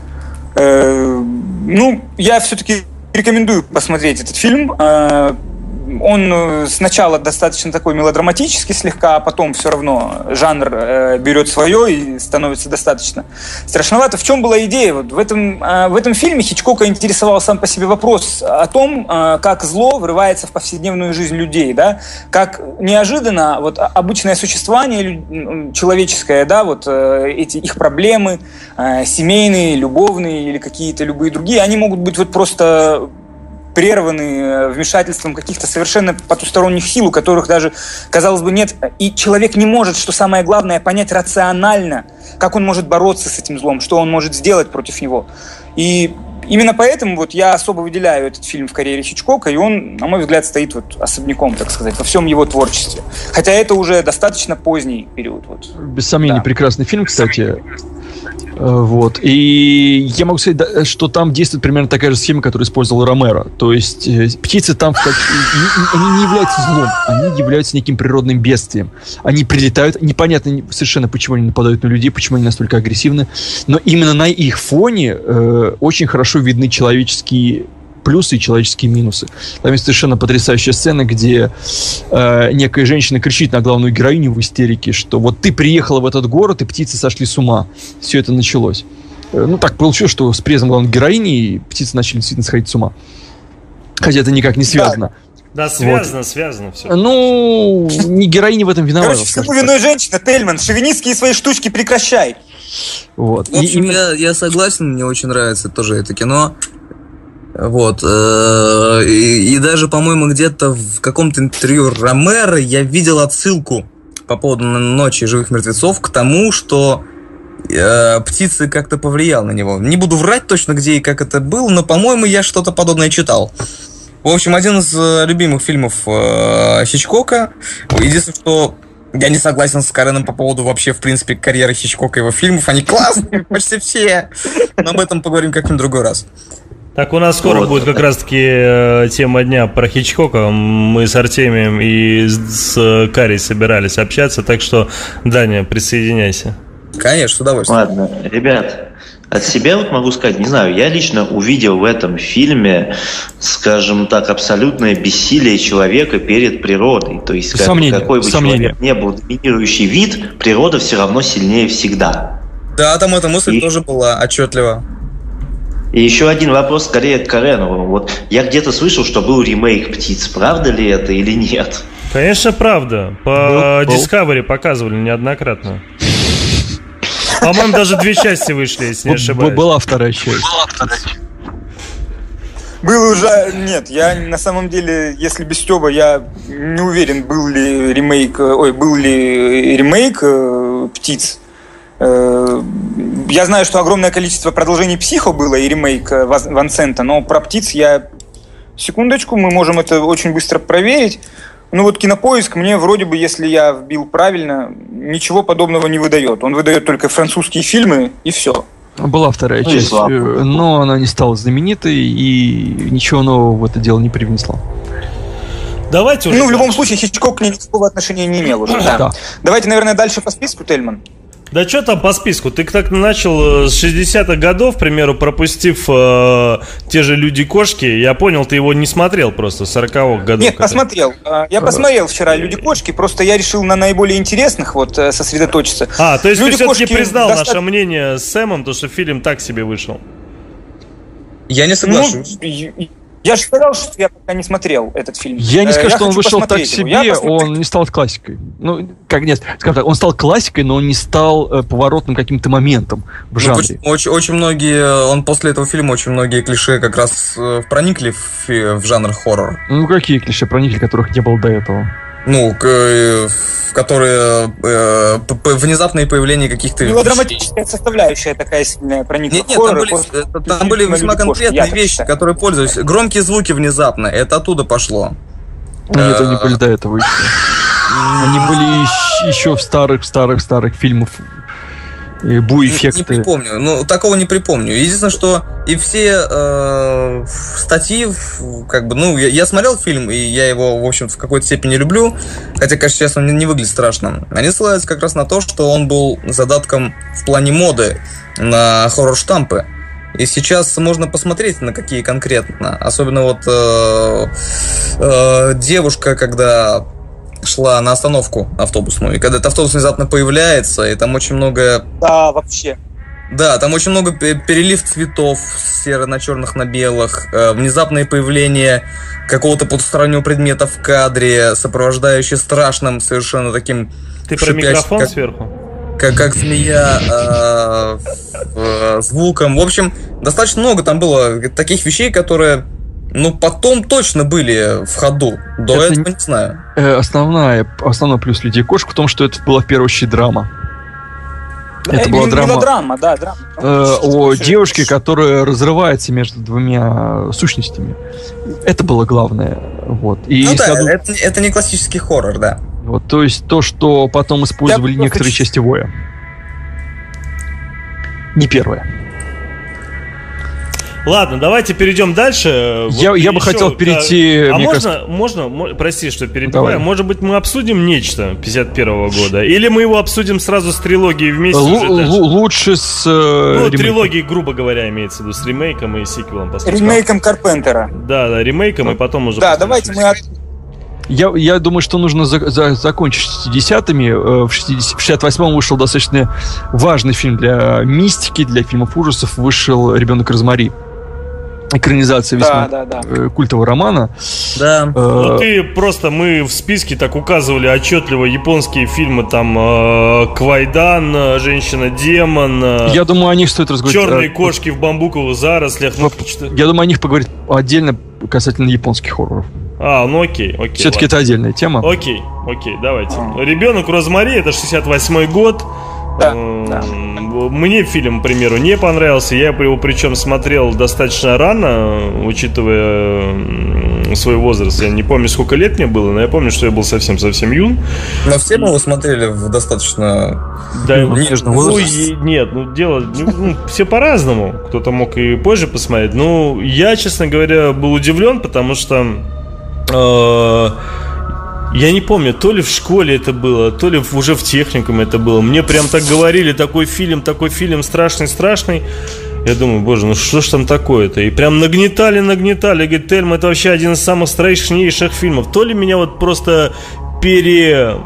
Ну, я все-таки рекомендую посмотреть этот фильм. Он э, сначала достаточно такой мелодраматический слегка, а потом все равно жанр э, берет свое и становится достаточно страшновато. В чем была идея? Вот в, этом, э, в этом фильме Хичкока интересовал сам по себе вопрос о том, э, как зло врывается в повседневную жизнь людей, да, как неожиданно вот обычное существование человеческое, да, вот э, эти их проблемы, э, семейные, любовные или какие-то любые другие, они могут быть вот просто прерваны э, вмешательством каких-то совершенно потусторонних сил, у которых даже, казалось бы, нет. И человек не может, что самое главное, понять рационально, как он может бороться с этим злом, что он может сделать против него. И именно поэтому вот я особо выделяю этот фильм в карьере Хичкока, и он, на мой взгляд, стоит вот особняком, так сказать, во всем его творчестве. Хотя это уже достаточно поздний период. Вот. Без сомнений, да. прекрасный фильм, кстати. Э, вот. И я могу сказать, что там действует примерно такая же схема, которую использовал Ромеро. То есть э, птицы там они не являются злом, они являются неким природным бедствием. Они прилетают, непонятно совершенно, почему они нападают на людей, почему они настолько агрессивны, но именно на их фоне э, очень хорошо видны человеческие плюсы и человеческие минусы. Там есть совершенно потрясающая сцена, где э, некая женщина кричит на главную героиню в истерике, что вот ты приехала в этот город, и птицы сошли с ума. Все это началось. Э, ну, так получилось, что с приездом главной героини птицы начали действительно сходить с ума. Хотя это никак не связано. Да. Да, связано, вот. связано все. Ну, не героиня в этом виновата. Короче, всему виной женщина, Тельман, шовинистские свои штучки прекращай. Вот. В общем, и, я, я согласен, мне очень нравится тоже это кино. Вот. Э, и, даже, по-моему, где-то в каком-то интервью Ромеро я видел отсылку по поводу «Ночи живых мертвецов» к тому, что э, птицы как-то повлиял на него. Не буду врать точно, где и как это было, но, по-моему, я что-то подобное читал. В общем, один из э, любимых фильмов э, Хичкока. Единственное, что я не согласен с Кареном по поводу вообще, в принципе, карьеры Хичкока и его фильмов. Они классные, почти все. Но об этом поговорим как-нибудь другой раз. Так у нас скоро вот. будет как раз-таки э, тема дня про Хичкока. Мы с Артемием и с Карей собирались общаться, так что, Даня, присоединяйся. Конечно, с удовольствием. Ладно, ребят, от себя вот могу сказать, не знаю, я лично увидел в этом фильме, скажем так, абсолютное бессилие человека перед природой. То есть сомнение, какой бы сомнение. человек не был доминирующий вид, природа все равно сильнее всегда. Да, там эта мысль и... тоже была отчетлива. И еще один вопрос скорее к Карену. Вот я где-то слышал, что был ремейк «Птиц». Правда ли это или нет? Конечно, правда. По был, Discovery был. показывали неоднократно. По-моему, даже две части вышли, если не ошибаюсь. Была вторая часть. Была вторая часть. Был уже... Нет, я на самом деле, если без Стеба, я не уверен, был ли ремейк... Ой, был ли ремейк э, «Птиц». Э, я знаю, что огромное количество продолжений «Психо» было и ремейк э, Вансента, но про птиц я... Секундочку, мы можем это очень быстро проверить. Ну вот кинопоиск мне вроде бы, если я вбил правильно, ничего подобного не выдает. Он выдает только французские фильмы и все. Была вторая ну, часть, э, но она не стала знаменитой и ничего нового в это дело не привнесла. Давайте уже. Ну, в любом случае, Хичкок к ней никакого отношения не имел уже. Да. да. Давайте, наверное, дальше по списку, Тельман. Да что там по списку? Ты так начал э, с 60-х годов, к примеру, пропустив э, те же «Люди-кошки». Я понял, ты его не смотрел просто, 40-х годов. Нет, посмотрел. Э, я посмотрел вчера «Люди-кошки», просто я решил на наиболее интересных вот э, сосредоточиться. А, то есть Люди ты все-таки признал достаточно... наше мнение с Сэмом, то, что фильм так себе вышел? Я не соглашусь. Ну, я же сказал, что я пока не смотрел этот фильм. Я не э, скажу, я что он вышел так себе, он не стал классикой. Ну, как нет, скажем так, он стал классикой, но он не стал э, поворотным каким-то моментом в ну, жанре. Ну, очень, очень многие, он после этого фильма очень многие клише как раз э, проникли в, в жанр хоррор. Ну, какие клише проникли, которых не было до этого? Ну, к, которые э, внезапное появление каких-то Мелодраматическая составляющая такая сильная проникла Нет, нет, там были, после, там были весьма конкретные вещи, которые пользовались. Громкие звуки внезапно, это оттуда пошло. Нет, они были до этого еще. Они были еще в старых, старых, фильмах бу-эффекты. Не, не припомню, ну такого не припомню. Единственное, что и все э, статьи, как бы, ну, я, я смотрел фильм, и я его, в общем в какой-то степени люблю, хотя, конечно, сейчас он не, не выглядит страшно. Они ссылаются как раз на то, что он был задатком в плане моды на хоррор-штампы. И сейчас можно посмотреть на какие конкретно. Особенно вот э, э, девушка, когда шла на остановку автобусную. И когда этот автобус внезапно появляется, и там очень много... Да, вообще. Да, там очень много перелив цветов серо на черных на белых, э, внезапное появление какого-то потустороннего предмета в кадре, сопровождающее страшным совершенно таким... Ты про микрофон как, сверху? Как, как змея э, э, звуком. В общем, достаточно много там было таких вещей, которые ну, потом точно были в ходу. До это этого не, не знаю. Э, основная, основной плюс людей кошек в том, что это была в первую очередь драма. Это была драма. драма, да, драма. Э, о девушке, которая разрывается между двумя сущностями. Это было главное. Вот. И ну да, саду... это, это не классический хоррор, да. Вот, то есть то, что потом использовали Я некоторые части Воя. Не первое. Ладно, давайте перейдем дальше. Я, вот я бы хотел перейти... А можно, кажется... можно, прости, что перебиваю, Давай. может быть, мы обсудим нечто 51 -го года? Или мы его обсудим сразу с трилогией вместе? Л- лучше с... Э, ну, трилогией, грубо говоря, имеется в виду, с ремейком и сиквелом. Ремейком Карпентера. Да, да, ремейком, и потом уже... Да, давайте мы... Я, я думаю, что нужно за, за, закончить 60-ми. Э, в, 60, в 68-м вышел достаточно важный фильм для мистики, для фильмов ужасов. Вышел «Ребенок Розмари» экранизация весьма да, да, да. Э, культового романа. Да. Э, ну ты просто мы в списке так указывали отчетливо японские фильмы там э, Квайдан, Женщина-демон. Э, Я думаю, о них стоит разговаривать. Черные кошки в бамбуковых зарослях. Ну, Я думаю, о них поговорить отдельно касательно японских хорроров. А, ну окей, окей. Все-таки это отдельная тема. Окей, окей, давайте. А. Ребенок Розмари, это 68 год. Да, да. Мне фильм, к примеру, не понравился. Я его причем смотрел достаточно рано, учитывая свой возраст. Я не помню, сколько лет мне было, но я помню, что я был совсем-совсем юн. Но все мы его смотрели в достаточно да, нежном ну, возрасте. Нет, ну дело... Ну, ну, все по-разному. Кто-то мог и позже посмотреть. Ну, я, честно говоря, был удивлен, потому что... Э, я не помню, то ли в школе это было, то ли уже в техникум это было. Мне прям так говорили, такой фильм, такой фильм страшный-страшный. Я думаю, боже, ну что ж там такое-то? И прям нагнетали, нагнетали. Говорит, Тельма, это вообще один из самых страшнейших фильмов. То ли меня вот просто пере...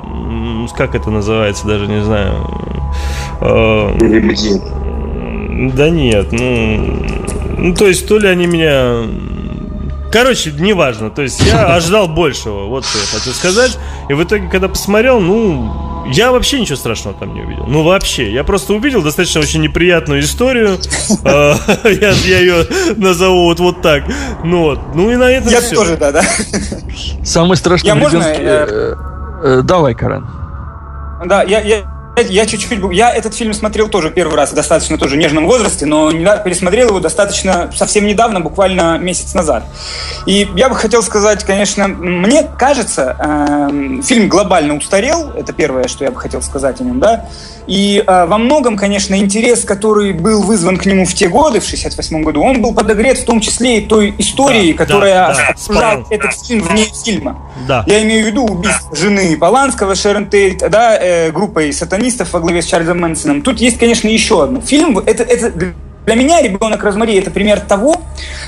Как это называется, даже не знаю. А, Перебедил. Да нет, ну... Ну, то есть, то ли они меня Короче, неважно. То есть я ожидал большего. Вот что я хочу сказать. И в итоге, когда посмотрел, ну, я вообще ничего страшного там не увидел. Ну, вообще. Я просто увидел достаточно очень неприятную историю. А, я ее назову вот вот так. Ну вот. Ну и на этом Я тоже, да, да. Самый страшный э, э, Давай, Карен. Да, я, я чуть-чуть... Я этот фильм смотрел тоже первый раз в достаточно тоже нежном возрасте, но пересмотрел его достаточно совсем недавно, буквально месяц назад. И я бы хотел сказать, конечно, мне кажется, э, фильм глобально устарел, это первое, что я бы хотел сказать о нем, да, и э, во многом, конечно, интерес, который был вызван к нему в те годы, в 68 году, он был подогрет в том числе и той историей, да, которая да, да, этот фильм вне фильма. Да. Я имею в виду убийство жены Поланского, Шерон Тейт, да, э, группой сатанистов во главе с Чарльзом Мэнсоном. Тут есть, конечно, еще одно. Фильм, это, это для меня «Ребенок Розмари» — это пример того,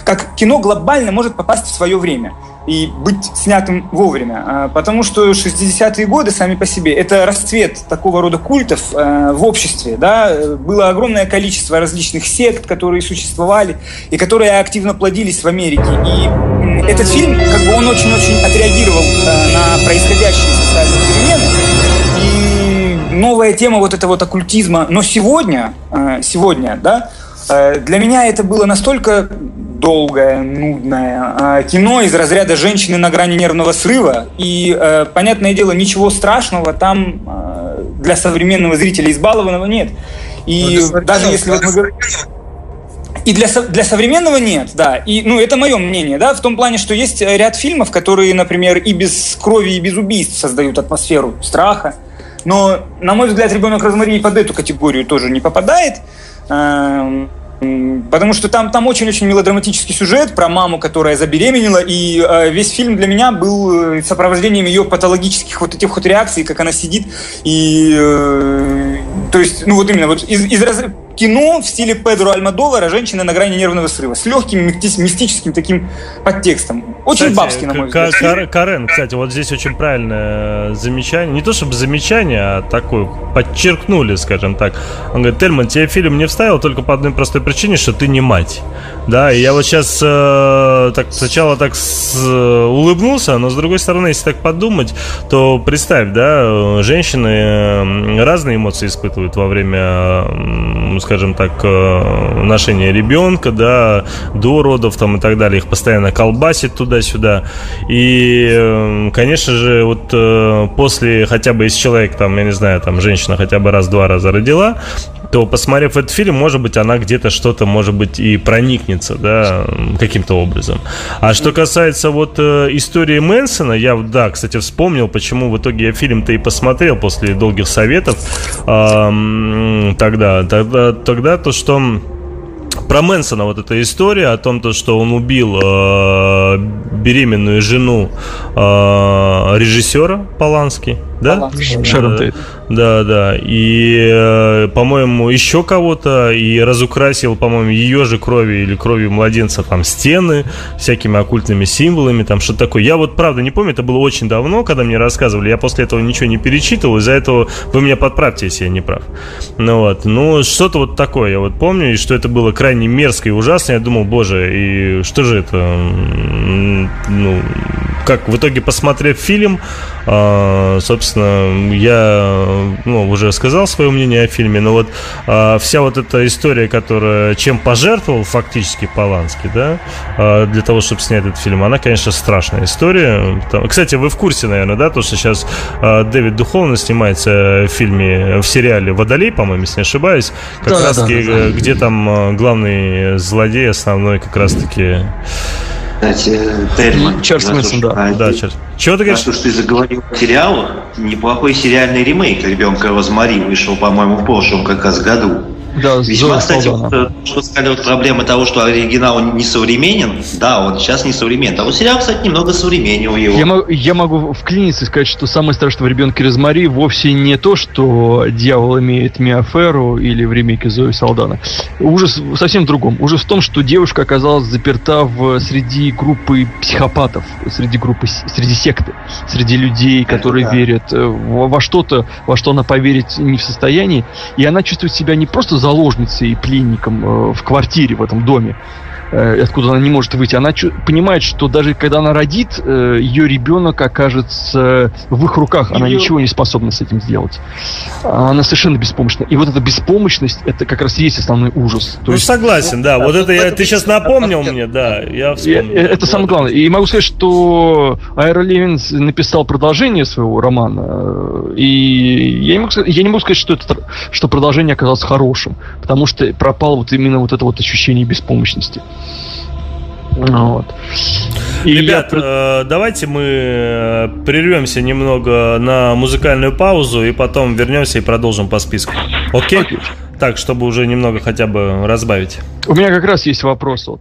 как кино глобально может попасть в свое время и быть снятым вовремя. А, потому что 60-е годы сами по себе – это расцвет такого рода культов э, в обществе. Да? Было огромное количество различных сект, которые существовали и которые активно плодились в Америке. И этот фильм, как бы он очень-очень отреагировал э, на перемены. И новая тема вот этого вот оккультизма. Но сегодня, э, сегодня, да, Э, для меня это было настолько долгое, нудное кино из разряда «Женщины на грани нервного срыва». И, понятное дело, ничего страшного там для современного зрителя избалованного нет. И даже если вот мы. И для, для современного нет, да. И, ну, это мое мнение, да, в том плане, что есть ряд фильмов, которые, например, и без крови, и без убийств создают атмосферу страха. Но, на мой взгляд, ребенок Розмари под эту категорию тоже не попадает. Эм, Потому что там, там очень-очень мелодраматический сюжет про маму, которая забеременела, и э, весь фильм для меня был э, сопровождением ее патологических вот этих вот реакций, как она сидит, и э, то есть, ну вот именно вот из, из кино в стиле Педро Альмадовара «Женщина на грани нервного срыва» с легким мистическим таким подтекстом. Очень кстати, бабский, на мой взгляд. Кар Карен, кстати, вот здесь очень правильное замечание. Не то чтобы замечание, а такое подчеркнули, скажем так. Он говорит, Тельман, тебе фильм не вставил только по одной простой причине, что ты не мать. Да, и я вот сейчас э, так сначала так с, э, улыбнулся, но с другой стороны, если так подумать, то представь, да, женщины э, разные эмоции испытывают во время э, скажем так, э, ношение ребенка, да, до родов там и так далее, их постоянно колбасит туда-сюда. И, э, конечно же, вот э, после хотя бы, если человек там, я не знаю, там женщина хотя бы раз-два раза родила, то, посмотрев этот фильм, может быть, она где-то что-то, может быть, и проникнется, да, каким-то образом. А что касается вот э, истории Мэнсона, я, да, кстати, вспомнил, почему в итоге я фильм-то и посмотрел после долгих советов э, тогда, тогда, тогда то, что про Мэнсона вот эта история о том, то, что он убил э, беременную жену э, режиссера Полански, да? Шерон Тейт. Да, да. И, э, по-моему, еще кого-то и разукрасил, по-моему, ее же кровью или кровью младенца там стены всякими оккультными символами, там что-то такое. Я вот, правда, не помню, это было очень давно, когда мне рассказывали. Я после этого ничего не перечитывал, из-за этого вы меня подправьте, если я не прав. Ну вот, ну что-то вот такое я вот помню, и что это было крайне мерзко и ужасно. Я думал, боже, и что же это? Ну, как в итоге, посмотрев фильм, а, собственно, я ну, уже сказал свое мнение о фильме, но вот а, вся вот эта история, которая чем пожертвовал фактически Поланский, да, а, для того, чтобы снять этот фильм, она, конечно, страшная история. Кстати, вы в курсе, наверное, да, то, что сейчас Дэвид Духовно снимается в фильме, в сериале «Водолей», по-моему, если не ошибаюсь, как да, раз да, да, где там главный злодей основной как раз-таки кстати, Терман. Чарльз Мэнсон, да. А, да, Чарльз. Чего ты говоришь? А то, что ты заговорил о сериалах, неплохой сериальный ремейк «Ребенка Розмари» вышел, по-моему, в прошлом как раз году. Да, Весьма, кстати, вот, э, что сказали, вот проблема того, что оригинал не современен, да, он сейчас не современен. А вот сериал, кстати, немного современнее у его. Я, могу, я могу вклиниться и сказать, что самое страшное в «Ребенке Розмари» вовсе не то, что дьявол имеет Миаферу или в ремейке Зои Салдана. Ужас совсем в другом. Ужас в том, что девушка оказалась заперта в, среди группы психопатов, среди группы, среди секты, среди людей, которые да. верят э, во, что-то, во что она поверить не в состоянии. И она чувствует себя не просто заложницей и пленником э, в квартире в этом доме, Э, откуда она не может выйти, она понимает, что даже когда она родит, э, ее ребенок окажется в их руках, она ее... ничего не способна с этим сделать. Она совершенно беспомощна. И вот эта беспомощность, это как раз и есть основной ужас. То ну, есть... согласен, да. Вот это я, ты сейчас напомнил мне, да, я вспомнил. Э, это самое главное. И могу сказать, что Айра Левинс написал продолжение своего романа, и я не могу сказать, я не могу сказать что, это, что продолжение оказалось хорошим, потому что пропало вот именно вот это вот ощущение беспомощности. Ну вот. И Ребят, я... э, давайте мы э, прервемся немного на музыкальную паузу и потом вернемся и продолжим по списку. Окей? Окей. Так, чтобы уже немного хотя бы разбавить. У меня как раз есть вопрос. Вот.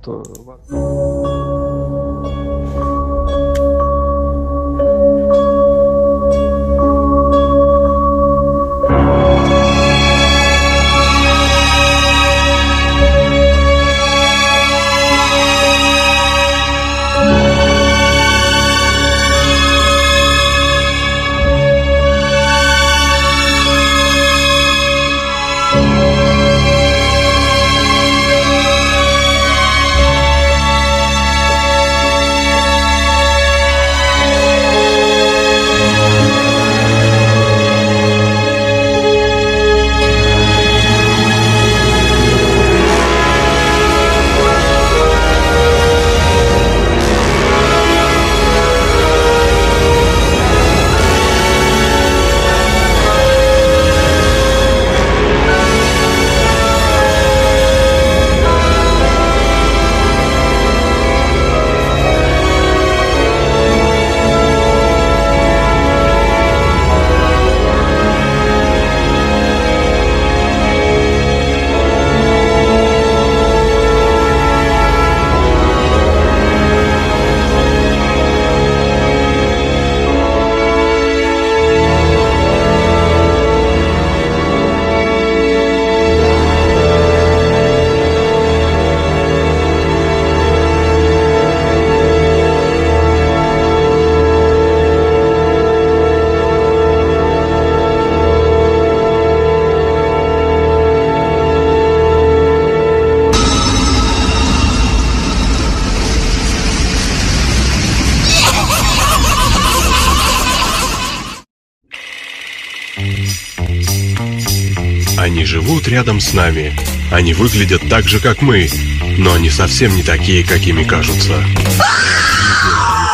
Рядом с нами. Они выглядят так же, как мы, но они совсем не такие, какими кажутся.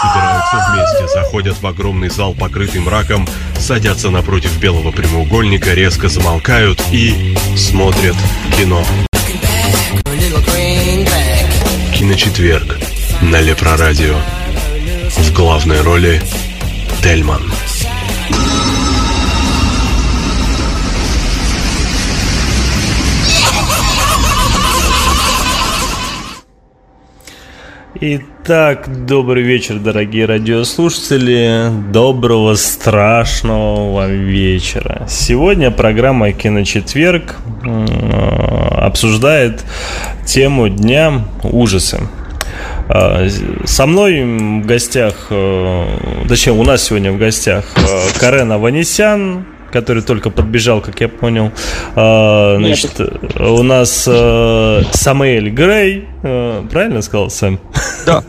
Собираются вместе, заходят в огромный зал, покрытый мраком, садятся напротив белого прямоугольника, резко замолкают и смотрят кино. Киночетверг на Лепрорадио. В главной роли Тельман. Итак, добрый вечер, дорогие радиослушатели. Доброго, страшного вам вечера. Сегодня программа «Киночетверг» обсуждает тему Дня ужасы. А, со мной в гостях, э, точнее, у нас сегодня в гостях э, Карен Аванесян, который только подбежал, как я понял. А, значит, у нас э, Самуэль Грей, э, правильно сказал Сэм? Да.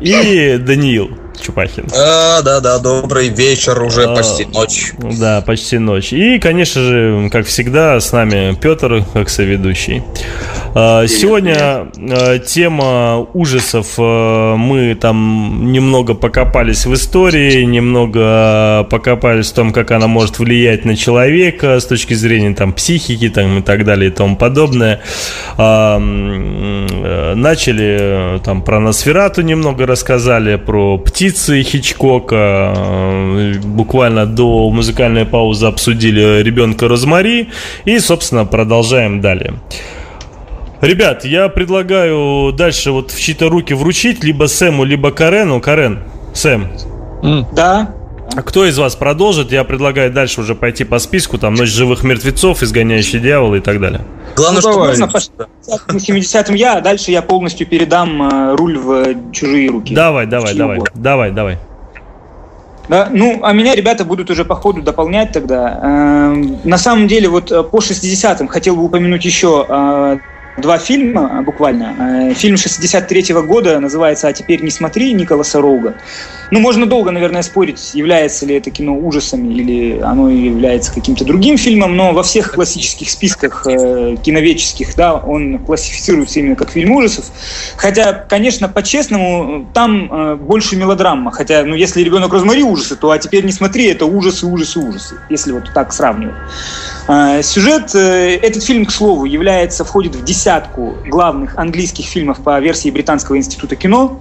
И Даниил. Чупахин. А, да, да, добрый вечер, уже а, почти ночь. Да, почти ночь. И, конечно же, как всегда, с нами Петр, как соведущий. А, сегодня а, тема ужасов. А, мы там немного покопались в истории, немного покопались в том, как она может влиять на человека с точки зрения там психики там, и так далее и тому подобное. Начали там про Носферату немного рассказали, про птицы Хичкока. Буквально до музыкальной паузы обсудили ребенка Розмари. И, собственно, продолжаем далее. Ребят, я предлагаю дальше вот в чьи-то руки вручить либо Сэму, либо Карену. Карен, Сэм. Да. А кто из вас продолжит? Я предлагаю дальше уже пойти по списку, там «Ночь живых мертвецов», «Изгоняющий дьявола» и так далее. Главное, ну, что можно по 70-м я, а дальше я полностью передам э, руль в чужие руки. Давай, давай, давай, давай, давай. Да, ну, а меня ребята будут уже по ходу дополнять тогда. Эм, на самом деле, вот э, по 60-м хотел бы упомянуть еще э, два фильма буквально. Э, фильм 63-го года называется «А теперь не смотри» Николаса Роуга. Ну, можно долго, наверное, спорить, является ли это кино ужасами или оно является каким-то другим фильмом, но во всех классических списках э, киноведческих, да, он классифицируется именно как фильм ужасов. Хотя, конечно, по-честному, там э, больше мелодрама. Хотя, ну, если «Ребенок Розмари» ужасы, то «А теперь не смотри» — это ужасы, ужасы, ужасы, если вот так сравнивать. Э, сюжет, э, этот фильм, к слову, является, входит в десятку главных английских фильмов по версии Британского института кино.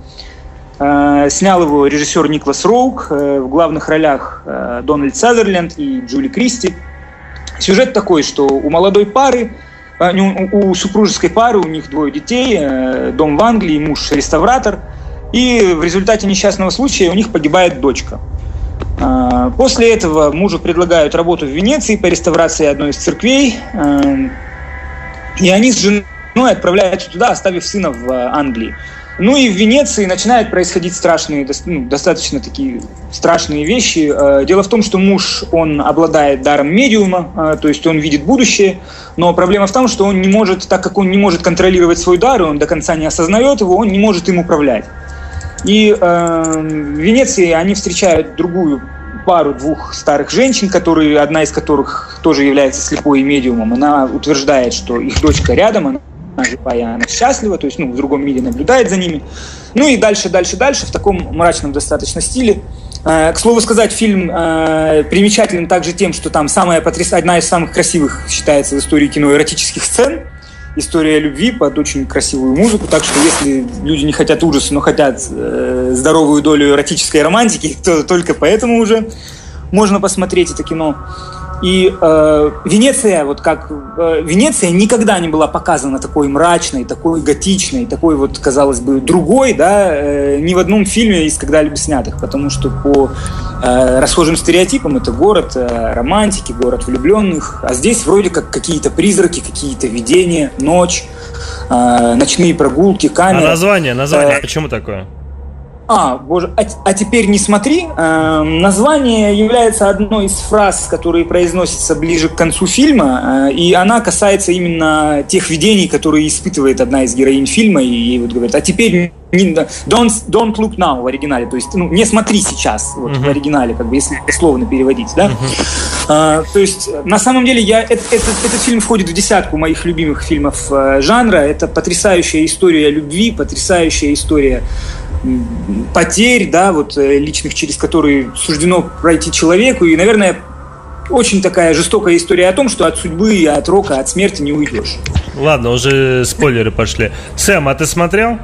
Э, снял его режиссер Никлас Роук, э, в главных ролях э, Дональд Сазерленд и Джули Кристи. Сюжет такой, что у молодой пары, у супружеской пары, у них двое детей, дом в Англии, муж реставратор, и в результате несчастного случая у них погибает дочка. После этого мужу предлагают работу в Венеции по реставрации одной из церквей, и они с женой отправляются туда, оставив сына в Англии. Ну и в Венеции начинают происходить страшные, ну, достаточно такие страшные вещи. Дело в том, что муж, он обладает даром медиума, то есть он видит будущее, но проблема в том, что он не может, так как он не может контролировать свой дар, он до конца не осознает его, он не может им управлять. И э, в Венеции они встречают другую пару двух старых женщин, которые, одна из которых тоже является слепой и медиумом. Она утверждает, что их дочка рядом, она она живая, она счастлива, то есть, ну, в другом мире наблюдает за ними. Ну и дальше, дальше, дальше, в таком мрачном достаточно стиле. Э, к слову сказать, фильм э, примечателен также тем, что там самая потряс... одна из самых красивых считается в истории кино эротических сцен. История любви под очень красивую музыку. Так что если люди не хотят ужаса, но хотят э, здоровую долю эротической романтики, то только поэтому уже можно посмотреть это кино. И э, Венеция, вот как э, Венеция никогда не была показана такой мрачной, такой готичной, такой вот, казалось бы, другой, да, э, ни в одном фильме из когда-либо снятых, потому что по э, расхожим стереотипам это город э, романтики, город влюбленных, а здесь вроде как какие-то призраки, какие-то видения, ночь, э, ночные прогулки, камеры. А название, название, э, почему такое? А, боже, а, а теперь не смотри. Э, название является одной из фраз, которые произносятся ближе к концу фильма, э, и она касается именно тех видений, которые испытывает одна из героинь фильма, и ей вот говорит, а теперь Don't, don't look now в оригинале, то есть ну, не смотри сейчас вот, uh-huh. в оригинале, как бы если условно переводить, да. Uh-huh. А, то есть на самом деле я этот, этот, этот фильм входит в десятку моих любимых фильмов э, жанра. Это потрясающая история любви, потрясающая история потерь, да, вот э, личных, через которые суждено пройти человеку, и, наверное, очень такая жестокая история о том, что от судьбы, от рока, от смерти не уйдешь. Ладно, уже спойлеры пошли. Сэм, а ты смотрел?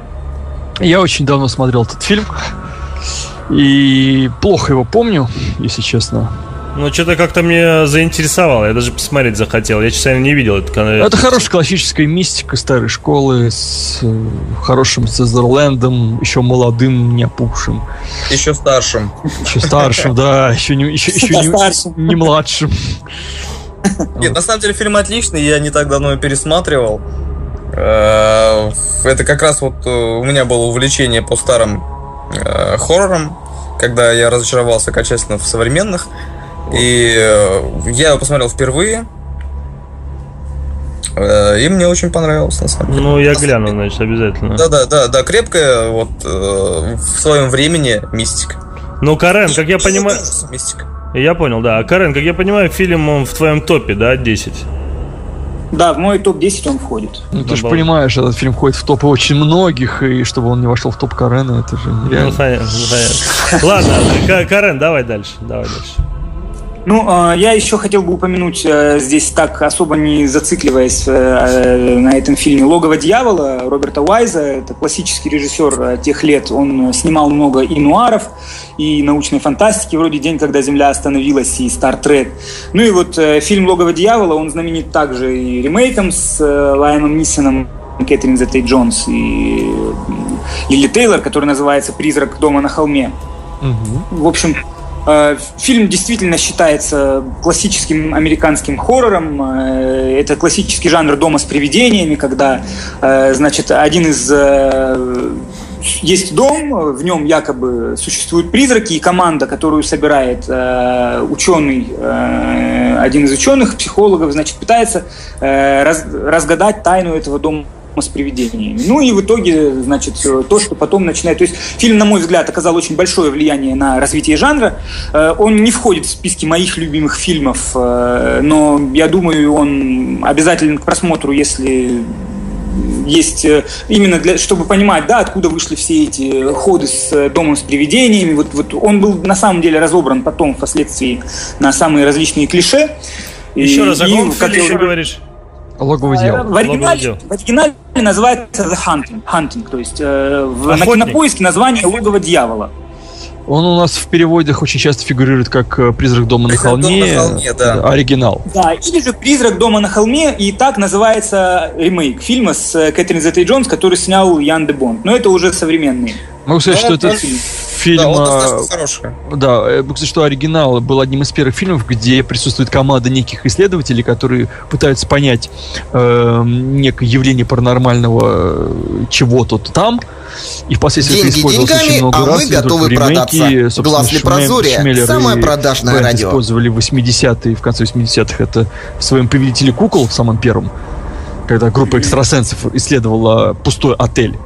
Я очень давно смотрел этот фильм. И плохо его помню, если честно. Ну, что-то как-то мне заинтересовало. Я даже посмотреть захотел. Я, честно, не видел это. Это хорошая классическая мистика старой школы с э, хорошим Сезерлендом, еще молодым, не опухшим. Еще старшим. Еще старшим, да. Еще не, еще, еще не, не младшим. Нет, на самом деле фильм отличный. Я не так давно его пересматривал. Э, это как раз вот э, у меня было увлечение по старым хоррорам, когда я разочаровался окончательно в современных. И я его посмотрел впервые. И мне очень понравилось, на самом деле. Ну, я гляну, значит, обязательно. Да, да, да, да, крепкая, вот в своем времени мистика. Ну, Карен, как я понимаю. Мистика. Я понял, да. Карен, как я понимаю, фильм он в твоем топе, да, 10? Да, в мой топ-10 он входит. Ну, ты же понимаешь, этот фильм входит в топы очень многих, и чтобы он не вошел в топ Карена, это же нереально. Ну, понятно, понятно. Ладно, Карен, давай дальше, давай дальше. Ну, а, я еще хотел бы упомянуть э, здесь так, особо не зацикливаясь э, э, на этом фильме «Логово дьявола» Роберта Уайза. Это классический режиссер тех лет. Он снимал много и нуаров, и научной фантастики, вроде «День, когда Земля остановилась» и «Стар Трек». Ну и вот фильм «Логово дьявола», он знаменит также и ремейком с Лайоном Нисоном, Кэтрин Зетей Джонс и Лили Тейлор, который называется «Призрак дома на холме». Угу. В общем, фильм действительно считается классическим американским хоррором. Э, это классический жанр дома с привидениями, когда, э, значит, один из есть дом, в нем якобы существуют призраки, и команда, которую собирает ученый, один из ученых, психологов, значит, пытается разгадать тайну этого дома с привидениями. Ну и в итоге, значит, то, что потом начинает... То есть фильм, на мой взгляд, оказал очень большое влияние на развитие жанра. Э, он не входит в списки моих любимых фильмов, э, но я думаю, он обязателен к просмотру, если есть э, именно для, чтобы понимать, да, откуда вышли все эти ходы с домом с привидениями. Вот, вот он был на самом деле разобран потом впоследствии на самые различные клише. Еще и, раз, о каком фильме еще говоришь? Логовое дело. В оригинале, в оригинале называется The Hunting, Hunting то есть э, в, на кинопоиске название Логово дьявола. Он у нас в переводах очень часто фигурирует как э, «Призрак дома на холме», дома на холме да. оригинал. Да, или же «Призрак дома на холме», и так называется ремейк фильма с э, Кэтрин Зеттой Джонс, который снял Ян де Бонд. Но это уже современные. Могу сказать, Но что это фильм фильм... Да, он хороший. Да, э, кстати, что оригинал был одним из первых фильмов, где присутствует команда неких исследователей, которые пытаются понять э, некое явление паранормального э, чего-то там, и впоследствии Деньги это использовалось деньгами, очень много а раз. мы готовы продаться. Глаз ли прозория, самое продажное радио. использовали в 80-е, в конце 80-х это в своем «Повелителе кукол», в самом первом, когда группа экстрасенсов исследовала пустой отель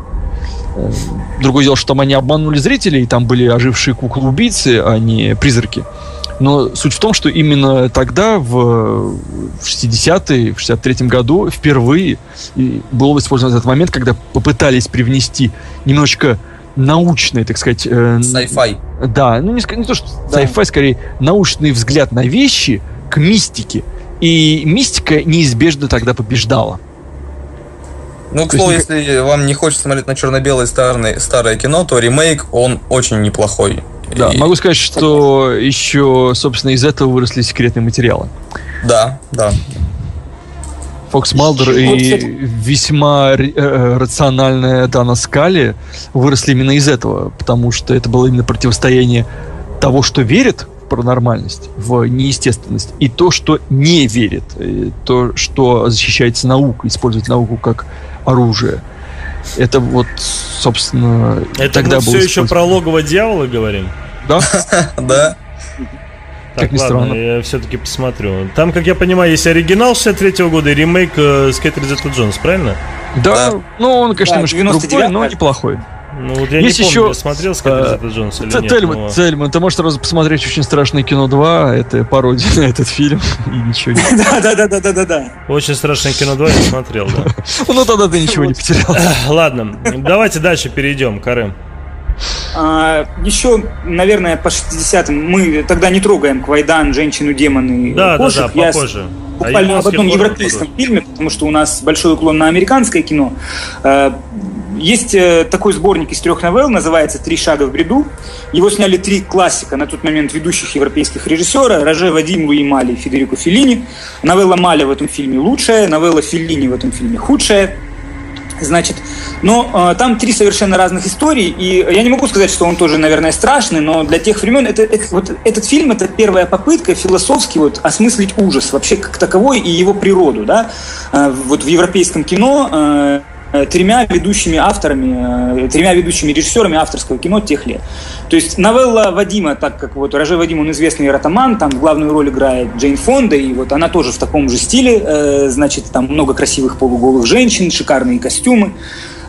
другое дело, что там они обманули зрителей, там были ожившие куклы-убийцы, а не призраки. Но суть в том, что именно тогда, в 60-е, в 63-м году, впервые был использован этот момент, когда попытались привнести немножечко научный, так сказать... Э, Sci-fi. Да, ну не, не то, что да. sci-fi, скорее научный взгляд на вещи к мистике. И мистика неизбежно тогда побеждала. Ну, к слову, если вам не хочется смотреть на черно-белое старое, старое кино, то ремейк, он очень неплохой. Да, и... могу сказать, что еще, собственно, из этого выросли секретные материалы. Да, да. Фокс Малдер и весьма э, рациональная Дана Скали выросли именно из этого, потому что это было именно противостояние того, что верит в паранормальность, в неестественность, и то, что не верит, то, что защищается наукой, использует науку как оружие. Это вот, собственно, Это тогда мы все еще про логово дьявола говорим? Да. Да. Так, как ладно, я все-таки посмотрю. Там, как я понимаю, есть оригинал 63 года и ремейк э, с Кэтрин Зетта Джонс, правильно? Да, ну он, конечно, да, немножко другой, но неплохой. Ну вот я Есть не помню, еще... я смотрел Скарлетт а, Джонс или нет. Тельман, но... Тельман, ты можешь сразу посмотреть «Очень страшное кино 2», это пародия на этот фильм, и ничего не... Да-да-да-да-да-да. «Очень страшное кино 2» я смотрел, да. Ну тогда ты ничего не потерял. Ладно, давайте дальше перейдем, Карым. А, еще, наверное, по 60-м мы тогда не трогаем Квайдан, женщину, демоны, да, кошек. Да, да, попозже. Я буквально а об одном европейском фильме, потому что у нас большой уклон на американское кино. Есть э, такой сборник из трех новелл, называется «Три шага в бреду». Его сняли три классика на тот момент ведущих европейских режиссера. Роже Вадим, Луи Мали и Федерико Феллини. Новелла Маля в этом фильме лучшая, новелла Феллини в этом фильме худшая. Значит, но э, там три совершенно разных истории, и я не могу сказать, что он тоже, наверное, страшный, но для тех времен это, это, вот этот фильм это первая попытка философски вот осмыслить ужас вообще как таковой и его природу, да, э, вот в европейском кино. Э, тремя ведущими авторами, э, тремя ведущими режиссерами авторского кино тех лет. То есть новелла Вадима, так как вот Роже Вадим, он известный ротаман, там главную роль играет Джейн Фонда, и вот она тоже в таком же стиле, э, значит, там много красивых полуголых женщин, шикарные костюмы.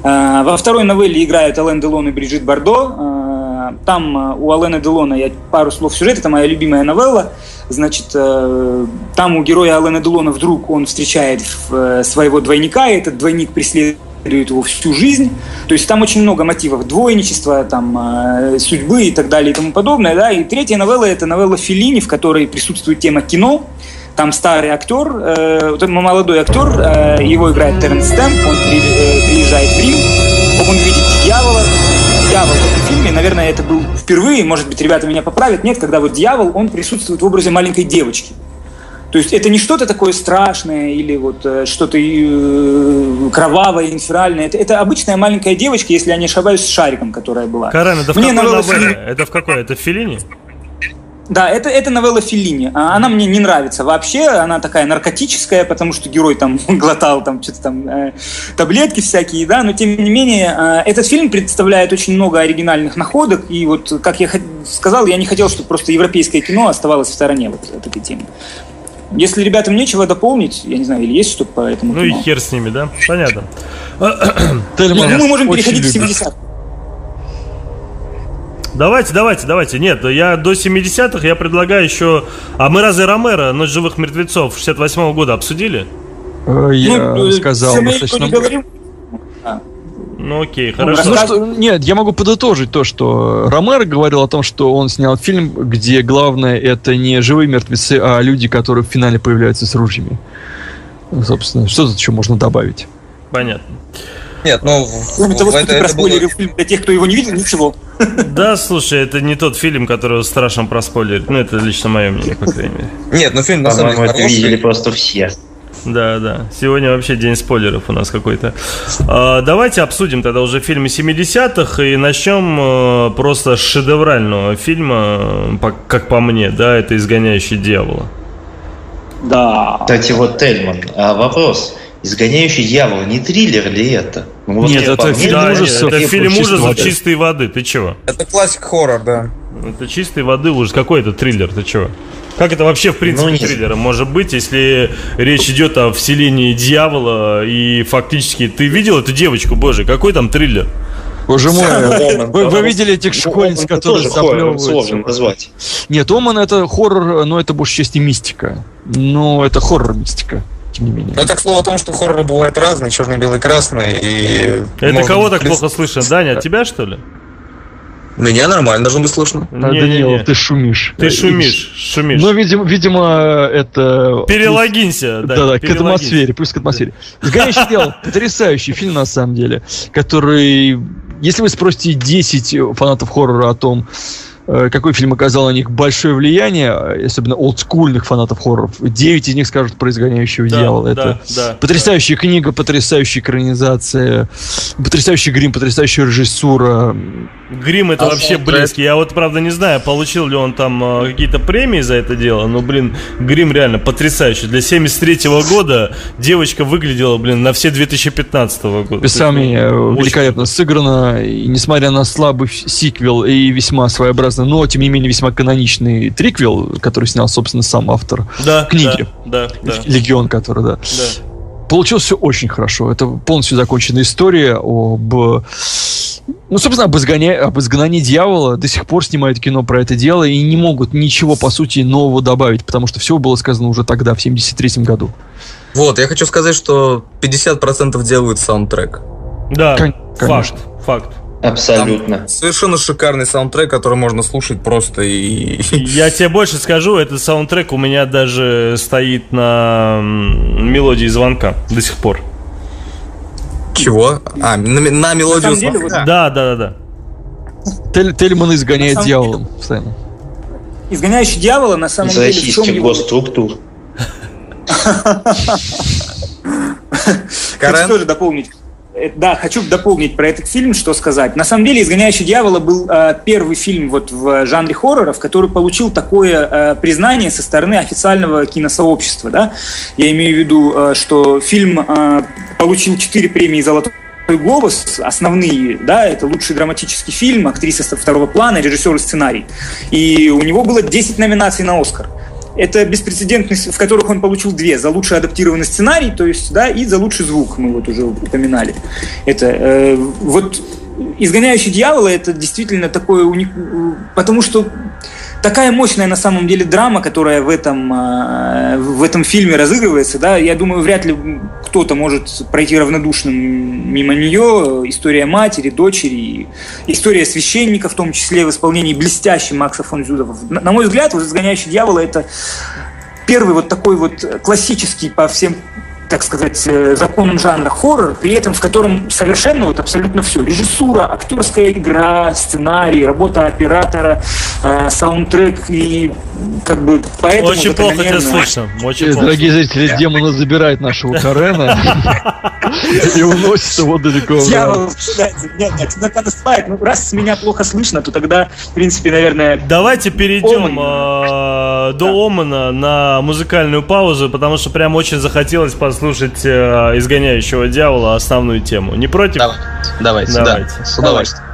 Во второй новелле играют Ален Делон и Бриджит Бардо. Там у Алена Делона, я пару слов сюжета, это моя любимая новелла. Значит, там у героя Алена Делона вдруг он встречает своего двойника, и этот двойник преследует его всю жизнь. То есть там очень много мотивов двойничества, там, э, судьбы и так далее и тому подобное. Да? И третья новелла – это новелла Филини, в которой присутствует тема кино. Там старый актер, э, вот молодой актер, э, его играет Терренс Стэмп, он при, э, приезжает в Рим, он видит дьявола, дьявол в этом фильме, наверное, это был впервые, может быть, ребята меня поправят, нет, когда вот дьявол, он присутствует в образе маленькой девочки. То есть это не что-то такое страшное или вот э, что-то э, кровавое, инферальное. Это, это обычная маленькая девочка, если я не ошибаюсь, с шариком, которая была. Карен, это в мне какой новелле? Это в какой? Это в Филине? Да, это, это новелла Феллини. А она мне не нравится вообще. Она такая наркотическая, потому что герой там глотал там что-то там э, таблетки всякие, да. Но тем не менее, э, этот фильм представляет очень много оригинальных находок. И вот, как я сказал, я не хотел, чтобы просто европейское кино оставалось в стороне вот от этой темы. Если ребятам нечего дополнить, я не знаю, или есть что-то по этому Ну кино. и хер с ними, да? Понятно. Я мы можем переходить к 70 Давайте, давайте, давайте. Нет, я до 70-х я предлагаю еще... А мы разве Ромеро, Ночь живых мертвецов 68 -го года обсудили? Э, я ну, сказал достаточно... Не говорим. Ну окей, ну, хорошо. Ну, что, нет, я могу подытожить то, что Ромеро говорил о том, что он снял фильм, где главное это не живые мертвецы, а люди, которые в финале появляются с ружьями. Ну, собственно, что тут еще можно добавить? Понятно. Нет, ну... Кроме того, что ты проспойлерил было... фильм для тех, кто его не видел, ничего. Да, слушай, это не тот фильм, который страшно проспойлерить. Ну, это лично мое мнение, по крайней мере. Нет, ну фильм на самом деле это видели просто все. Да, да. Сегодня вообще день спойлеров у нас какой-то. А, давайте обсудим тогда уже фильмы 70-х и начнем а, просто с шедеврального фильма, по, как по мне, да, это «Изгоняющий дьявола». Да. Кстати, вот Тельман, а вопрос. «Изгоняющий дьявола» не триллер ли это? Ну, вот нет, это фильм да, ужасов. Это фильм ужасов чистой воды. Ты чего? Это классик хоррор, да. Это чистой воды ужас. Какой это триллер? Ты чего? Как это вообще, в принципе, ну, триллером может быть, если речь идет о вселении дьявола и фактически... Ты видел эту девочку, боже, какой там триллер? Боже мой, вы, вы видели этих школьниц, которые заплевываются? назвать. Нет, Оман это хоррор, но это больше части мистика. Но это хоррор-мистика тем не менее. Ну, так слово о том, что хорроры бывают разные, черный, белый, красный. И это кого так плохо слышно? Даня, от тебя, что ли? Меня нормально должно быть слышно. А, не, Данил, не, не. ты шумишь. Ты шумишь, шумишь. Ну, видимо, видимо, это... Перелогинься. Да, да, к атмосфере, плюс к атмосфере. «Изгоняющий дьявол» — потрясающий фильм, на самом деле, который... Если вы спросите 10 фанатов хоррора о том, Э, какой фильм оказал на них большое влияние, особенно олдскульных фанатов хорроров. Девять из них скажут про изгоняющего да, дьявола. Да, Это да, потрясающая да. книга, потрясающая экранизация, потрясающий грим, потрясающая режиссура. Грим это а вообще блеск. Я вот правда не знаю, получил ли он там э, какие-то премии за это дело, но, блин, грим реально потрясающий. Для 73-го года девочка выглядела, блин, на все 2015 -го года. Без сомнения, великолепно сыграно, и несмотря на слабый сиквел и весьма своеобразный прекрасно, но тем не менее весьма каноничный триквел, который снял, собственно, сам автор да, книги. Да, да, да. Легион, который, да. да. Получилось все очень хорошо. Это полностью законченная история об Ну, собственно, об, изгоня... об изгнании дьявола до сих пор снимают кино про это дело и не могут ничего, по сути, нового добавить, потому что все было сказано уже тогда, в 73 году. Вот, я хочу сказать, что 50% делают саундтрек. Да, Кон- факт, факт. Абсолютно. Там совершенно шикарный саундтрек, который можно слушать просто и... Я тебе больше скажу, этот саундтрек у меня даже стоит на мелодии звонка до сих пор. Чего? А, на, на мелодию на деле, звонка? Да, да, да, да. Тель, Тельман изгоняет дьявола постоянно. Изгоняющий дьявола на самом деле в чем его... госструктур. Хочу тоже дополнить да, хочу дополнить про этот фильм, что сказать. На самом деле, «Изгоняющий дьявола» был э, первый фильм вот в жанре хорроров, который получил такое э, признание со стороны официального киносообщества. Да? Я имею в виду, э, что фильм э, получил четыре премии «Золотой голос основные, да, это лучший драматический фильм, актриса второго плана, режиссер и сценарий. И у него было 10 номинаций на Оскар это беспрецедентность, в которых он получил две. За лучший адаптированный сценарий, то есть, да, и за лучший звук, мы вот уже упоминали. Это, э, вот «Изгоняющий дьявола» это действительно такое уник... Потому что такая мощная на самом деле драма, которая в этом, э, в этом фильме разыгрывается, да, я думаю, вряд ли кто-то может пройти равнодушным мимо нее. История матери, дочери, история священника, в том числе в исполнении блестящей Макса фон Зюдова. На мой взгляд, вот «Изгоняющий дьявола» — это первый вот такой вот классический по всем так сказать, э, законом жанра хоррор, при этом в котором совершенно вот абсолютно все. Режиссура, актерская игра, сценарий, работа оператора, э, саундтрек и как бы поэтому... Очень плохо тебя слышно. Очень Дорогие зрители, демона забирает нашего Карена и уносит его далеко. Дьявол, нет, нет, надо спать. Ну, раз меня плохо слышно, то тогда, в принципе, наверное... Давайте перейдем э, до Омана на музыкальную паузу, потому что прям очень захотелось послушать послушать э, изгоняющего дьявола основную тему. Не против? Давайте. Давайте. Давайте. Да, с удовольствием.